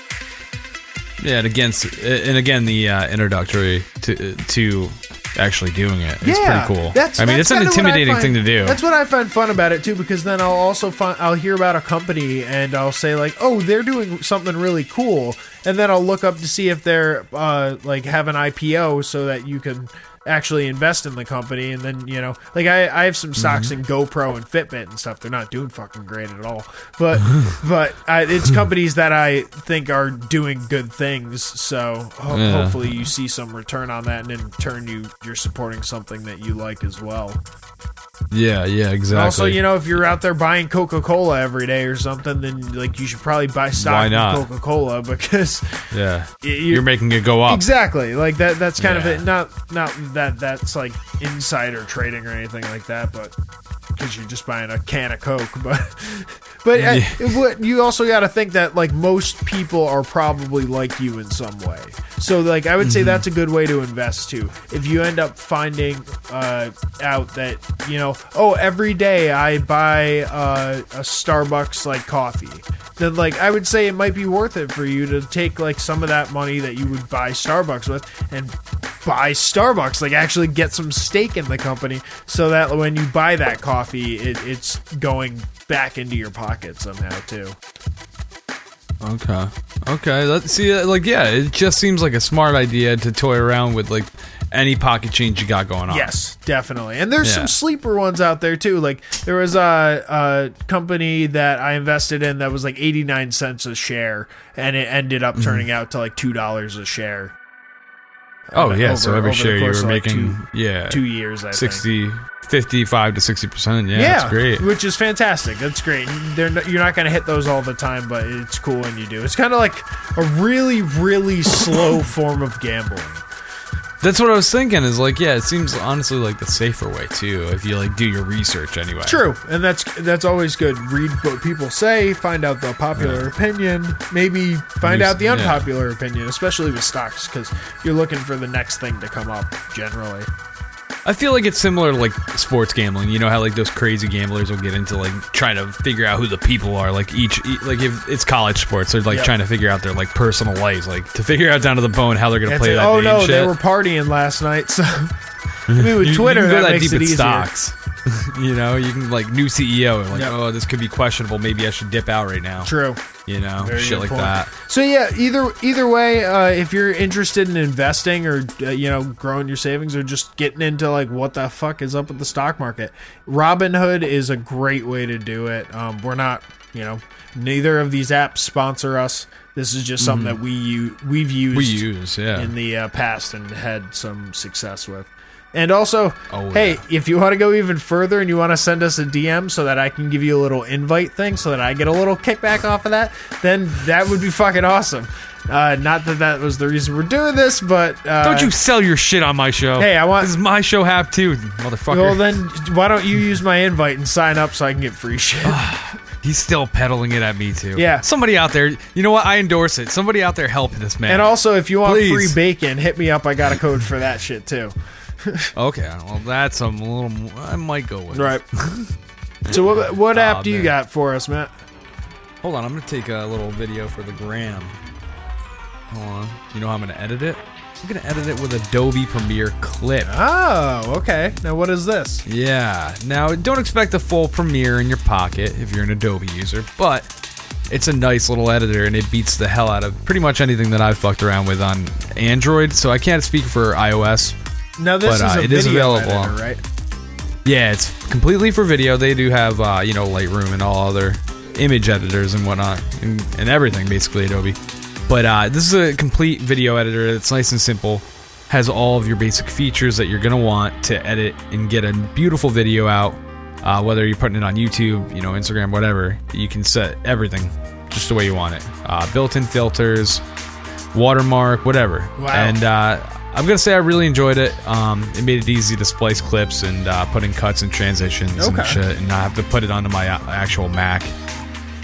Speaker 2: Yeah, and against and again the uh, introductory to to actually doing it. It's
Speaker 1: yeah,
Speaker 2: pretty cool.
Speaker 1: That's,
Speaker 2: I mean,
Speaker 1: that's
Speaker 2: it's an
Speaker 1: kinda what I
Speaker 2: intimidating
Speaker 1: find-
Speaker 2: thing to do.
Speaker 1: That's what I find fun about it too, because then I'll also find I'll hear about a company and I'll say like, oh, they're doing something really cool, and then I'll look up to see if they're uh, like have an IPO so that you can actually invest in the company, and then you know, like I, I have some stocks
Speaker 2: Mm-hmm.
Speaker 1: in GoPro and Fitbit and stuff. They're not doing fucking great at all, but *laughs* but I, it's companies that I think are doing good things. So ho-
Speaker 2: Yeah.
Speaker 1: hopefully you see some return on that, and in turn you you're supporting something that you like as well.
Speaker 2: yeah, yeah, exactly.
Speaker 1: Also, you know, if you're out there buying Coca Cola every day or something, then like you should probably buy stock
Speaker 2: Why
Speaker 1: in
Speaker 2: not?
Speaker 1: Coca Cola *laughs* because
Speaker 2: yeah,
Speaker 1: y- you-
Speaker 2: you're making it go up.
Speaker 1: exactly like that. That's kind of it. Not not that that's like insider trading or anything like that, but because you're just buying a can of Coke. *laughs* But but uh, what you also got to think that like most people are probably like you in some way. So like I would say
Speaker 2: Mhm.
Speaker 1: that's a good way to invest too. If you end up finding uh, out that you know, oh, every day I buy uh, a Starbucks like coffee, then like I would say it might be worth it for you to take like some of that money that you would buy Starbucks with and buy Starbucks, like actually get some stake in the company, so that when you buy that coffee, it, it's going back into your pocket somehow too.
Speaker 2: Okay. Okay. Let's see. uh, Like, yeah, it just seems like a smart idea to toy around with like any pocket change you got going on.
Speaker 1: Yes, definitely. And there's
Speaker 2: Yeah.
Speaker 1: some sleeper ones out there too. Like there was a, a company that I invested in that was like 89 cents a share, and it ended up turning out to like two dollars a share.
Speaker 2: Oh yeah.
Speaker 1: over-
Speaker 2: so every share you were
Speaker 1: like,
Speaker 2: making,
Speaker 1: two-
Speaker 2: yeah,
Speaker 1: two years, I think.
Speaker 2: 60, 55 to sixty percent. Yeah, that's great.
Speaker 1: which is fantastic. That's great. They're not, you're not going to hit those all the time, but it's cool when you do. It's kind of like a really, really slow form of gambling.
Speaker 2: That's what I was thinking. Is like, yeah, it seems honestly like the safer way too. If you like do your research anyway.
Speaker 1: True, and that's that's always good. Read what people say, find out the popular opinion, maybe find out the
Speaker 2: yeah.
Speaker 1: unpopular opinion, especially with stocks, because you're looking for the next thing to come up. Generally,
Speaker 2: I feel like it's similar to like sports gambling. You know how like those crazy gamblers will get into like trying to figure out who the people are. Like each, like if it's college sports, they're like
Speaker 1: Yep.
Speaker 2: trying to figure out their like personal lives, like to figure out down to the bone how they're gonna play
Speaker 1: it.
Speaker 2: that
Speaker 1: oh
Speaker 2: game
Speaker 1: no,
Speaker 2: shit.
Speaker 1: they were partying last night. So *laughs* I mean, with Twitter,
Speaker 2: you can go
Speaker 1: that,
Speaker 2: that
Speaker 1: makes
Speaker 2: deep
Speaker 1: it
Speaker 2: in
Speaker 1: easier.
Speaker 2: stocks. *laughs* you know, you can like new CEO and like,
Speaker 1: Yep.
Speaker 2: oh, this could be questionable. Maybe I should dip out right now.
Speaker 1: True.
Speaker 2: You know,
Speaker 1: Very
Speaker 2: shit like
Speaker 1: point.
Speaker 2: that.
Speaker 1: So yeah, either either way, uh, if you're interested in investing or uh, you know growing your savings or just getting into like what the fuck is up with the stock market, Robinhood is a great way to do it. Um, we're not, you know, neither of these apps sponsor us. This is just something
Speaker 2: Mhm.
Speaker 1: that we u- we've used
Speaker 2: We use, yeah.
Speaker 1: in the uh, past and had some success with. And also,
Speaker 2: Oh,
Speaker 1: hey, if you want to go even further and you want to send us a DM so that I can give you a little invite thing so that I get a little kickback off of that, then that would be fucking awesome. Uh, not that that was the reason we're doing this, but uh,
Speaker 2: Don't you sell your shit on my show?
Speaker 1: Hey, I want-
Speaker 2: this is my show hap too, motherfucker.
Speaker 1: Well, then why don't you use my invite and sign up so I can get free shit? *sighs*
Speaker 2: He's still peddling it at me too.
Speaker 1: Yeah.
Speaker 2: Somebody out there, you know what? I endorse it. Somebody out there help this man.
Speaker 1: and also, if you want
Speaker 2: Please.
Speaker 1: free bacon, hit me up. I got a code for that shit too.
Speaker 2: Okay, well that's a little. I might go with.
Speaker 1: Right. *laughs* So what what app do you
Speaker 2: man.
Speaker 1: got for us, Matt?
Speaker 2: Hold on, I'm gonna take a little video for the gram. Hold on. You know how I'm gonna edit it? I'm gonna edit it with Adobe Premiere Clip.
Speaker 1: Oh, okay. Now what is this?
Speaker 2: Yeah. Now, don't expect a full Premiere in your pocket if you're an Adobe user, but it's a nice little editor and it beats the hell out of pretty much anything that I've fucked around with on Android. So I can't speak for iOS.
Speaker 1: Now this
Speaker 2: but,
Speaker 1: is
Speaker 2: uh,
Speaker 1: a
Speaker 2: it
Speaker 1: video
Speaker 2: is available.
Speaker 1: editor, right?
Speaker 2: Yeah, it's completely for video. They do have, uh, you know, Lightroom and all other image editors and whatnot, and, and everything basically Adobe. But uh, this is a complete video editor. It's nice and simple. Has all of your basic features that you're gonna want to edit and get a beautiful video out. Uh, whether you're putting it on YouTube, you know, Instagram, whatever, you can set everything just the way you want it. Uh, built-in filters, watermark, whatever.
Speaker 1: Wow.
Speaker 2: And uh, I'm gonna say I really enjoyed it. Um, it made it easy to splice clips and uh, put in cuts and transitions
Speaker 1: Okay.
Speaker 2: and shit, and not have to put it onto my uh, actual Mac.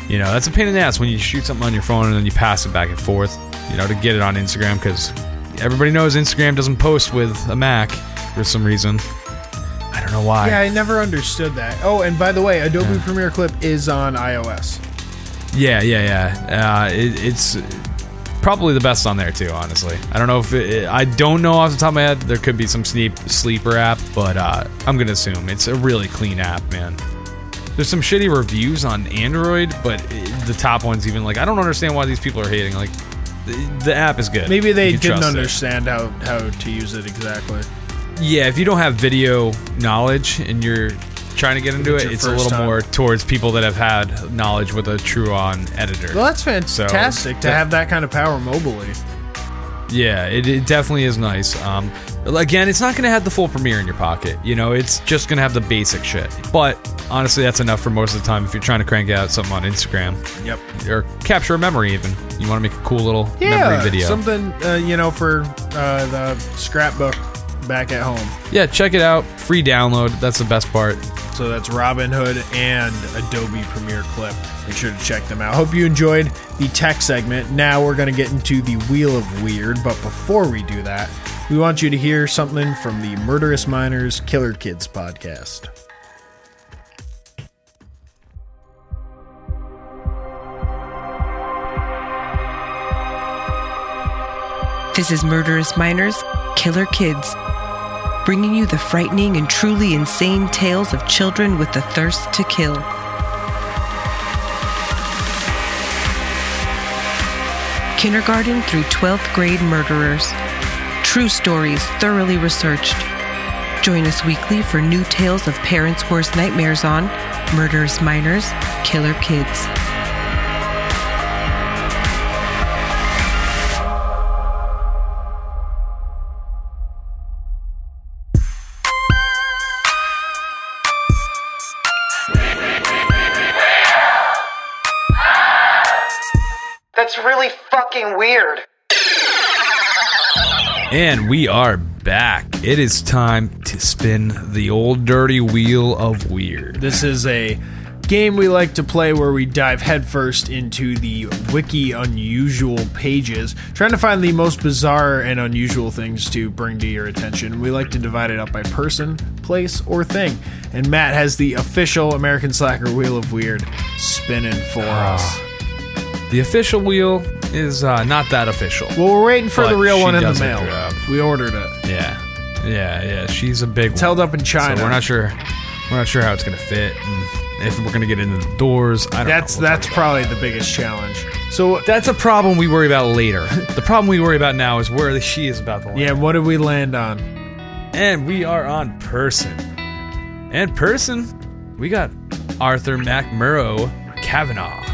Speaker 2: You know, that's a pain in the ass when you shoot something on your phone and then you pass it back and forth. You know, to get it on Instagram because everybody knows Instagram doesn't post with a Mac for some reason. I don't know why.
Speaker 1: Yeah, I never understood that. Oh, and by the way, Adobe Premiere Clip is on iOS.
Speaker 2: Yeah, yeah, yeah. Uh, it, it's probably the best on there too. Honestly, I don't know if it, I don't know off the top of my head. There could be some sleep sleeper app, but uh, I'm gonna assume it's a really clean app, man. There's some shitty reviews on Android, but it, the top ones even like I don't understand why these people are hating. Like the, the app is good.
Speaker 1: Maybe they didn't
Speaker 2: trust it.
Speaker 1: understand how, how to use it exactly.
Speaker 2: Yeah, if you don't have video knowledge and you're trying to get into it, it's a little
Speaker 1: time.
Speaker 2: more towards people that have had knowledge with a true on editor.
Speaker 1: Well, that's fantastic to
Speaker 2: that-
Speaker 1: have that kind of power mobily.
Speaker 2: Yeah, it, it definitely is nice. Um, again, it's not going to have the full Premiere in your pocket. You know, it's just going to have the basic shit. But honestly, that's enough for most of the time if you're trying to crank out something on Instagram.
Speaker 1: Yep.
Speaker 2: Or capture a memory, even. You want to make a cool little
Speaker 1: Yeah,
Speaker 2: memory video.
Speaker 1: something uh, you know for uh, the scrapbook back at home.
Speaker 2: yeah, check it out. Free download. That's the best part.
Speaker 1: So that's Robinhood and Adobe Premiere Clip. Make sure to check them out. Hope you enjoyed the tech segment. Now we're going to get into the Wheel of Weird, but before we do that, we want you to hear something from the Murderous Minors Killer Kids podcast.
Speaker 11: This is Murderous Minors, Killer Kids, bringing you the frightening and truly insane tales of children with the thirst to kill. Kindergarten through 12th grade murderers. True stories thoroughly researched. Join us weekly for new tales of parents' worst nightmares on Murderous Minors, Killer Kids.
Speaker 12: Really fucking weird.
Speaker 2: And we are back. It is time to spin the old dirty wheel of weird.
Speaker 1: This is a game we like to play where we dive headfirst into the wiki unusual pages, trying to find the most bizarre and unusual things to bring to your attention. We like to divide it up by person, place, or thing. And Matt has the official American Slacker Wheel of Weird spinning for ah. us.
Speaker 2: The official wheel is uh, not that official.
Speaker 1: Well, we're waiting for the
Speaker 2: But
Speaker 1: real
Speaker 2: she
Speaker 1: one in the
Speaker 2: does
Speaker 1: mail.
Speaker 2: job.
Speaker 1: We ordered it.
Speaker 2: Yeah, yeah, yeah. She's a big.
Speaker 1: It's held up in China.
Speaker 2: So we're not sure. We're not sure how it's gonna fit, and if we're gonna get into the doors. I don't
Speaker 1: That's
Speaker 2: know. We'll
Speaker 1: that's
Speaker 2: talk
Speaker 1: probably the biggest challenge. So
Speaker 2: it. that's a problem we worry about later. the problem we worry about now is where she is about to land.
Speaker 1: yeah, what did we land on?
Speaker 2: And we are on person. And person, we got Arthur MacMurrough Kavanagh.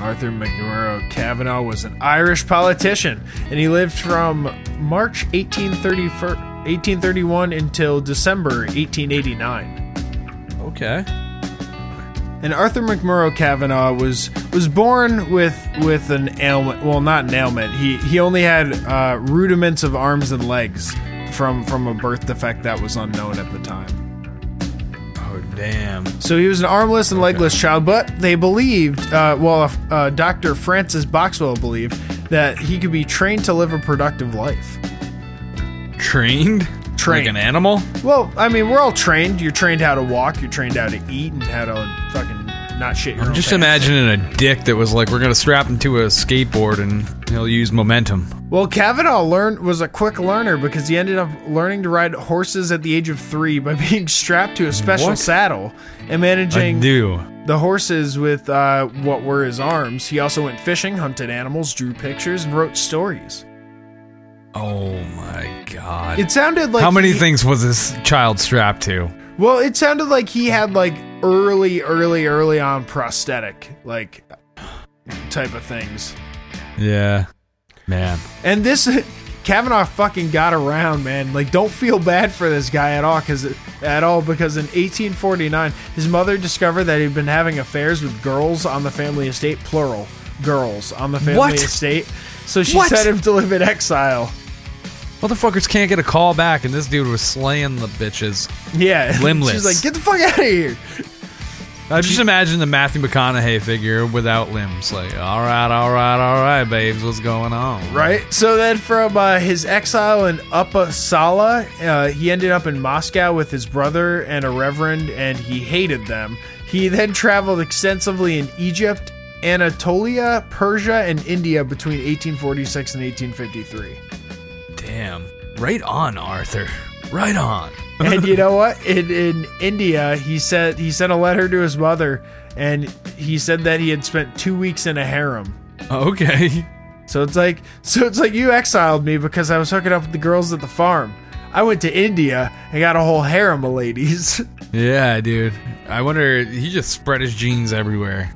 Speaker 1: Arthur MacMurrough Kavanagh was an Irish politician, and he lived from March 1831 until December 1889.
Speaker 2: Okay.
Speaker 1: And Arthur MacMurrough Kavanagh was was born with with an ailment. Well, not an ailment. He he only had uh, rudiments of arms and legs from from a birth defect that was unknown at the time.
Speaker 2: Damn.
Speaker 1: So he was an armless and legless child, but they believed, uh, well, uh, Dr. Francis Boxwell believed that he could be trained to live a productive life.
Speaker 2: Trained?
Speaker 1: Trained.
Speaker 2: Like an animal?
Speaker 1: Well, I mean, we're all trained. You're trained how to walk. You're trained how to eat and how to fucking not shit your
Speaker 2: I'm
Speaker 1: own
Speaker 2: just
Speaker 1: pants.
Speaker 2: imagining a dick that was like, we're gonna strap him to a skateboard and he'll use momentum.
Speaker 1: Well, Kavanagh learned was a quick learner because he ended up learning to ride horses at the age of three by *laughs* being strapped to a special
Speaker 2: What?
Speaker 1: saddle and
Speaker 2: I
Speaker 1: managing
Speaker 2: do.
Speaker 1: the horses with uh, what were his arms. He also went fishing, hunted animals, drew pictures, and wrote stories.
Speaker 2: Oh my god.
Speaker 1: It sounded like
Speaker 2: How many
Speaker 1: he-
Speaker 2: things was this child strapped to?
Speaker 1: Well, it sounded like he had like early, early, early on prosthetic like type of things.
Speaker 2: Yeah. Man.
Speaker 1: And this Kavanagh fucking got around, man. Like, don't feel bad for this guy at all, because at all because in 1849, his mother discovered that he'd been having affairs with girls on the family estate, plural, girls on the family
Speaker 2: What?
Speaker 1: estate. So she
Speaker 2: What?
Speaker 1: sent him to live in exile.
Speaker 2: Motherfuckers can't get a call back, and this dude was slaying the bitches.
Speaker 1: Yeah, *laughs*
Speaker 2: Limbless.
Speaker 1: She's like, get the fuck out of here.
Speaker 2: I just imagine the Matthew McConaughey figure without limbs. Like, all right, all right, all right, babes, what's going on?
Speaker 1: Right. So then, from uh, his exile in Uppsala, uh, he ended up in Moscow with his brother and a reverend, and he hated them. He then traveled extensively in Egypt, Anatolia, Persia, and India between 1846 and 1853.
Speaker 2: Damn. Right on, Arthur. Right on.
Speaker 1: and you *laughs* know what? In, in India, he said he sent a letter to his mother, and he said that he had spent two weeks in a harem.
Speaker 2: Okay.
Speaker 1: So it's like so it's like you exiled me because I was hooking up with the girls at the farm. I went to India and got a whole harem of ladies. *laughs*
Speaker 2: Yeah, dude. I wonder, he just spread his genes everywhere.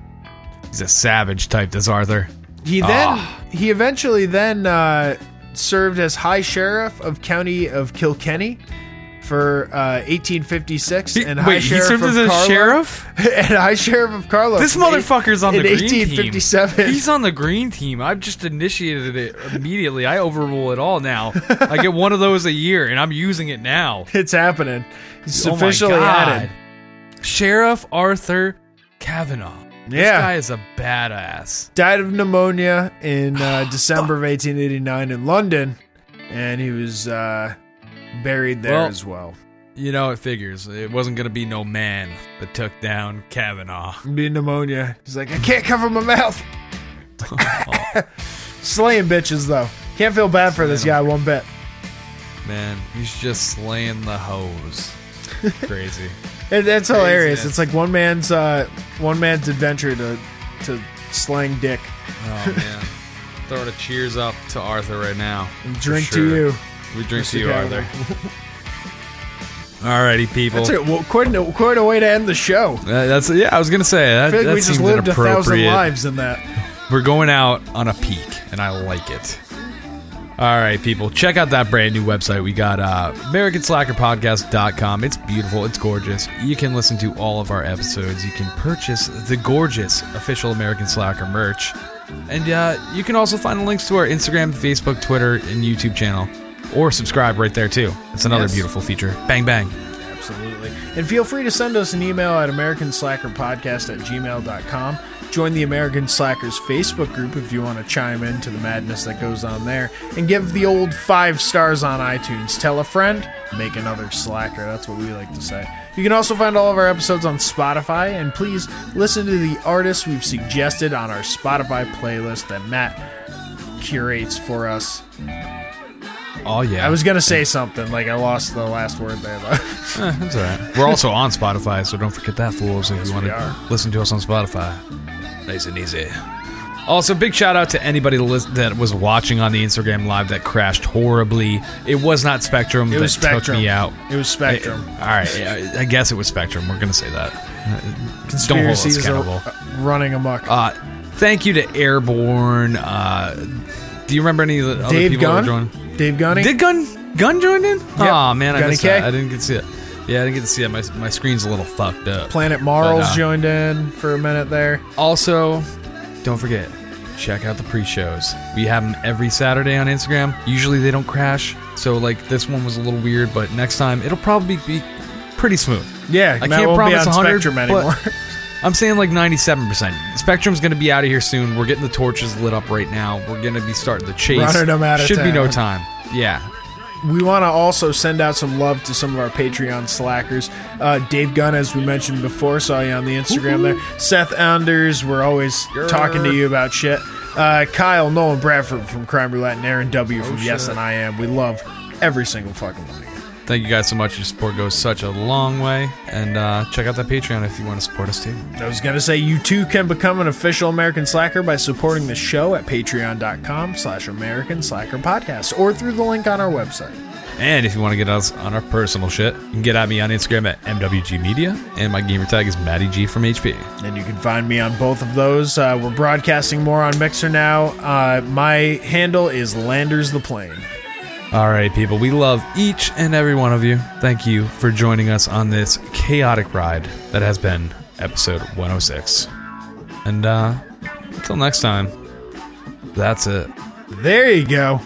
Speaker 2: He's a savage type, this Arthur.
Speaker 1: He then
Speaker 2: Ah.
Speaker 1: he eventually then uh, served as High Sheriff of County of Kilkenny for uh, 1856 and High
Speaker 2: wait, he
Speaker 1: Sheriff
Speaker 2: served
Speaker 1: of
Speaker 2: as a
Speaker 1: Carlow,
Speaker 2: sheriff? *laughs*
Speaker 1: and High Sheriff of Carlow.
Speaker 2: This motherfucker's on the green team.
Speaker 1: 1857.
Speaker 2: He's on the green team. I've just initiated it immediately. I overrule it all now. I get one of those a year, and I'm using it now. *laughs*
Speaker 1: It's happening. It's
Speaker 2: Oh
Speaker 1: officially added.
Speaker 2: Sheriff Arthur Kavanagh. This
Speaker 1: Yeah.
Speaker 2: guy is a badass.
Speaker 1: died of pneumonia in uh, *sighs* December of 1889 in London, and he was uh, buried there
Speaker 2: Well-
Speaker 1: as well.
Speaker 2: You know, it figures. It wasn't going to be no man that took down Kavanagh.
Speaker 1: Be pneumonia. He's like, I can't cover my mouth. *laughs* Slaying bitches though. Can't feel bad for this guy one bit.
Speaker 2: Man, he's just slaying the hose. *laughs* Crazy.
Speaker 1: It, it's hilarious.
Speaker 2: Craziness.
Speaker 1: It's like one man's uh, one man's adventure to to slang dick.
Speaker 2: Oh, man. Throwing a cheers up to Arthur right now.
Speaker 1: And drink to you.
Speaker 2: We drink to you. Arthur. *laughs* Alrighty, people.
Speaker 1: That's it. Well, quite a, quite a way to end the show.
Speaker 2: Uh, that's yeah. I was gonna say
Speaker 1: I
Speaker 2: that.
Speaker 1: feel like
Speaker 2: that
Speaker 1: we just lived a thousand lives in that.
Speaker 2: We're going out on a peak, and I like it. All right, people, check out that brand new website. We got uh, AmericanSlackerPodcast.com. It's beautiful. It's gorgeous. You can listen to all of our episodes. You can purchase the gorgeous official American Slacker merch. And uh, you can also find the links to our Instagram, Facebook, Twitter, and YouTube channel. Or subscribe right there, too. It's another
Speaker 1: Yes.
Speaker 2: beautiful feature. Bang, bang.
Speaker 1: Absolutely. And feel free to send us an email at AmericanSlackerPodcast at gmail.com. Join the American Slackers Facebook group if you want to chime in to the madness that goes on there. And give the old five stars on iTunes. Tell a friend, make another Slacker. That's what we like to say. You can also find all of our episodes on Spotify. And please listen to the artists we've suggested on our Spotify playlist that Matt curates for us.
Speaker 2: Oh, yeah.
Speaker 1: I was going to say something, like I lost the last word there, though. *laughs*
Speaker 2: Eh, that's all right. We're also on Spotify, so don't forget that, fools. If you want to listen to us on Spotify, nice and easy. Also, big shout out to anybody that was watching on the Instagram live that crashed horribly. It was not Spectrum
Speaker 1: It
Speaker 2: that
Speaker 1: was Spectrum.
Speaker 2: took me out.
Speaker 1: It was Spectrum.
Speaker 2: all right, yeah, I guess it was Spectrum. We're gonna say that. Uh, Don't hold us
Speaker 1: Conspiracies
Speaker 2: accountable.
Speaker 1: uh, running amok.
Speaker 2: Uh, thank you to Airborne. Uh, do you remember any of the other
Speaker 1: Dave
Speaker 2: people that
Speaker 1: Gunn?
Speaker 2: joined?
Speaker 1: Dave Gunny?
Speaker 2: Did Gun Gun join in? Oh man, I
Speaker 1: Gunny
Speaker 2: missed
Speaker 1: K?
Speaker 2: that. I didn't get to see it. Yeah, I didn't get to see it. My, my screen's a little fucked up.
Speaker 1: Planet Marls
Speaker 2: But, uh,
Speaker 1: joined in for a minute there.
Speaker 2: Also, don't forget, check out the pre-shows. We have them every Saturday on Instagram. Usually they don't crash, so like this one was a little weird, but next time it'll probably be pretty smooth.
Speaker 1: Yeah,
Speaker 2: I
Speaker 1: Matt
Speaker 2: can't
Speaker 1: won't be on
Speaker 2: 100
Speaker 1: Spectrum
Speaker 2: but
Speaker 1: anymore. *laughs*
Speaker 2: I'm saying like 97%. Spectrum's going to be out of here soon. We're getting the torches lit up right now. We're going to be starting the chase.
Speaker 1: Running them out of
Speaker 2: Should be no time. Yeah.
Speaker 1: we want to also send out some love to some of our Patreon slackers. Uh, Dave Gunn, as we mentioned before, saw you on the Instagram there. Seth Anders, we're always talking to you about shit. Uh, Kyle, Nolan Bradford from Crime Roulette, and Aaron W from Yes and I Am. We love every single fucking one. of you.
Speaker 2: Thank you guys so much. Your support goes such a long way. And uh, check out that Patreon if you want to support us too.
Speaker 1: I was going to say you too can become an official American Slacker by supporting the show at patreon.com slash American Slacker Podcast or through the link on our website.
Speaker 2: And if you want to get us on our personal shit, you can get at me on Instagram at MWG Media, and my gamer tag is Matty G from HP.
Speaker 1: And you can find me on both of those. Uh, we're broadcasting more on Mixer now. Uh, my handle is Landers the Plane.
Speaker 2: All right, people, we love each and every one of you. Thank you for joining us on this chaotic ride that has been episode 106. And uh, until next time, that's it.
Speaker 1: There you go.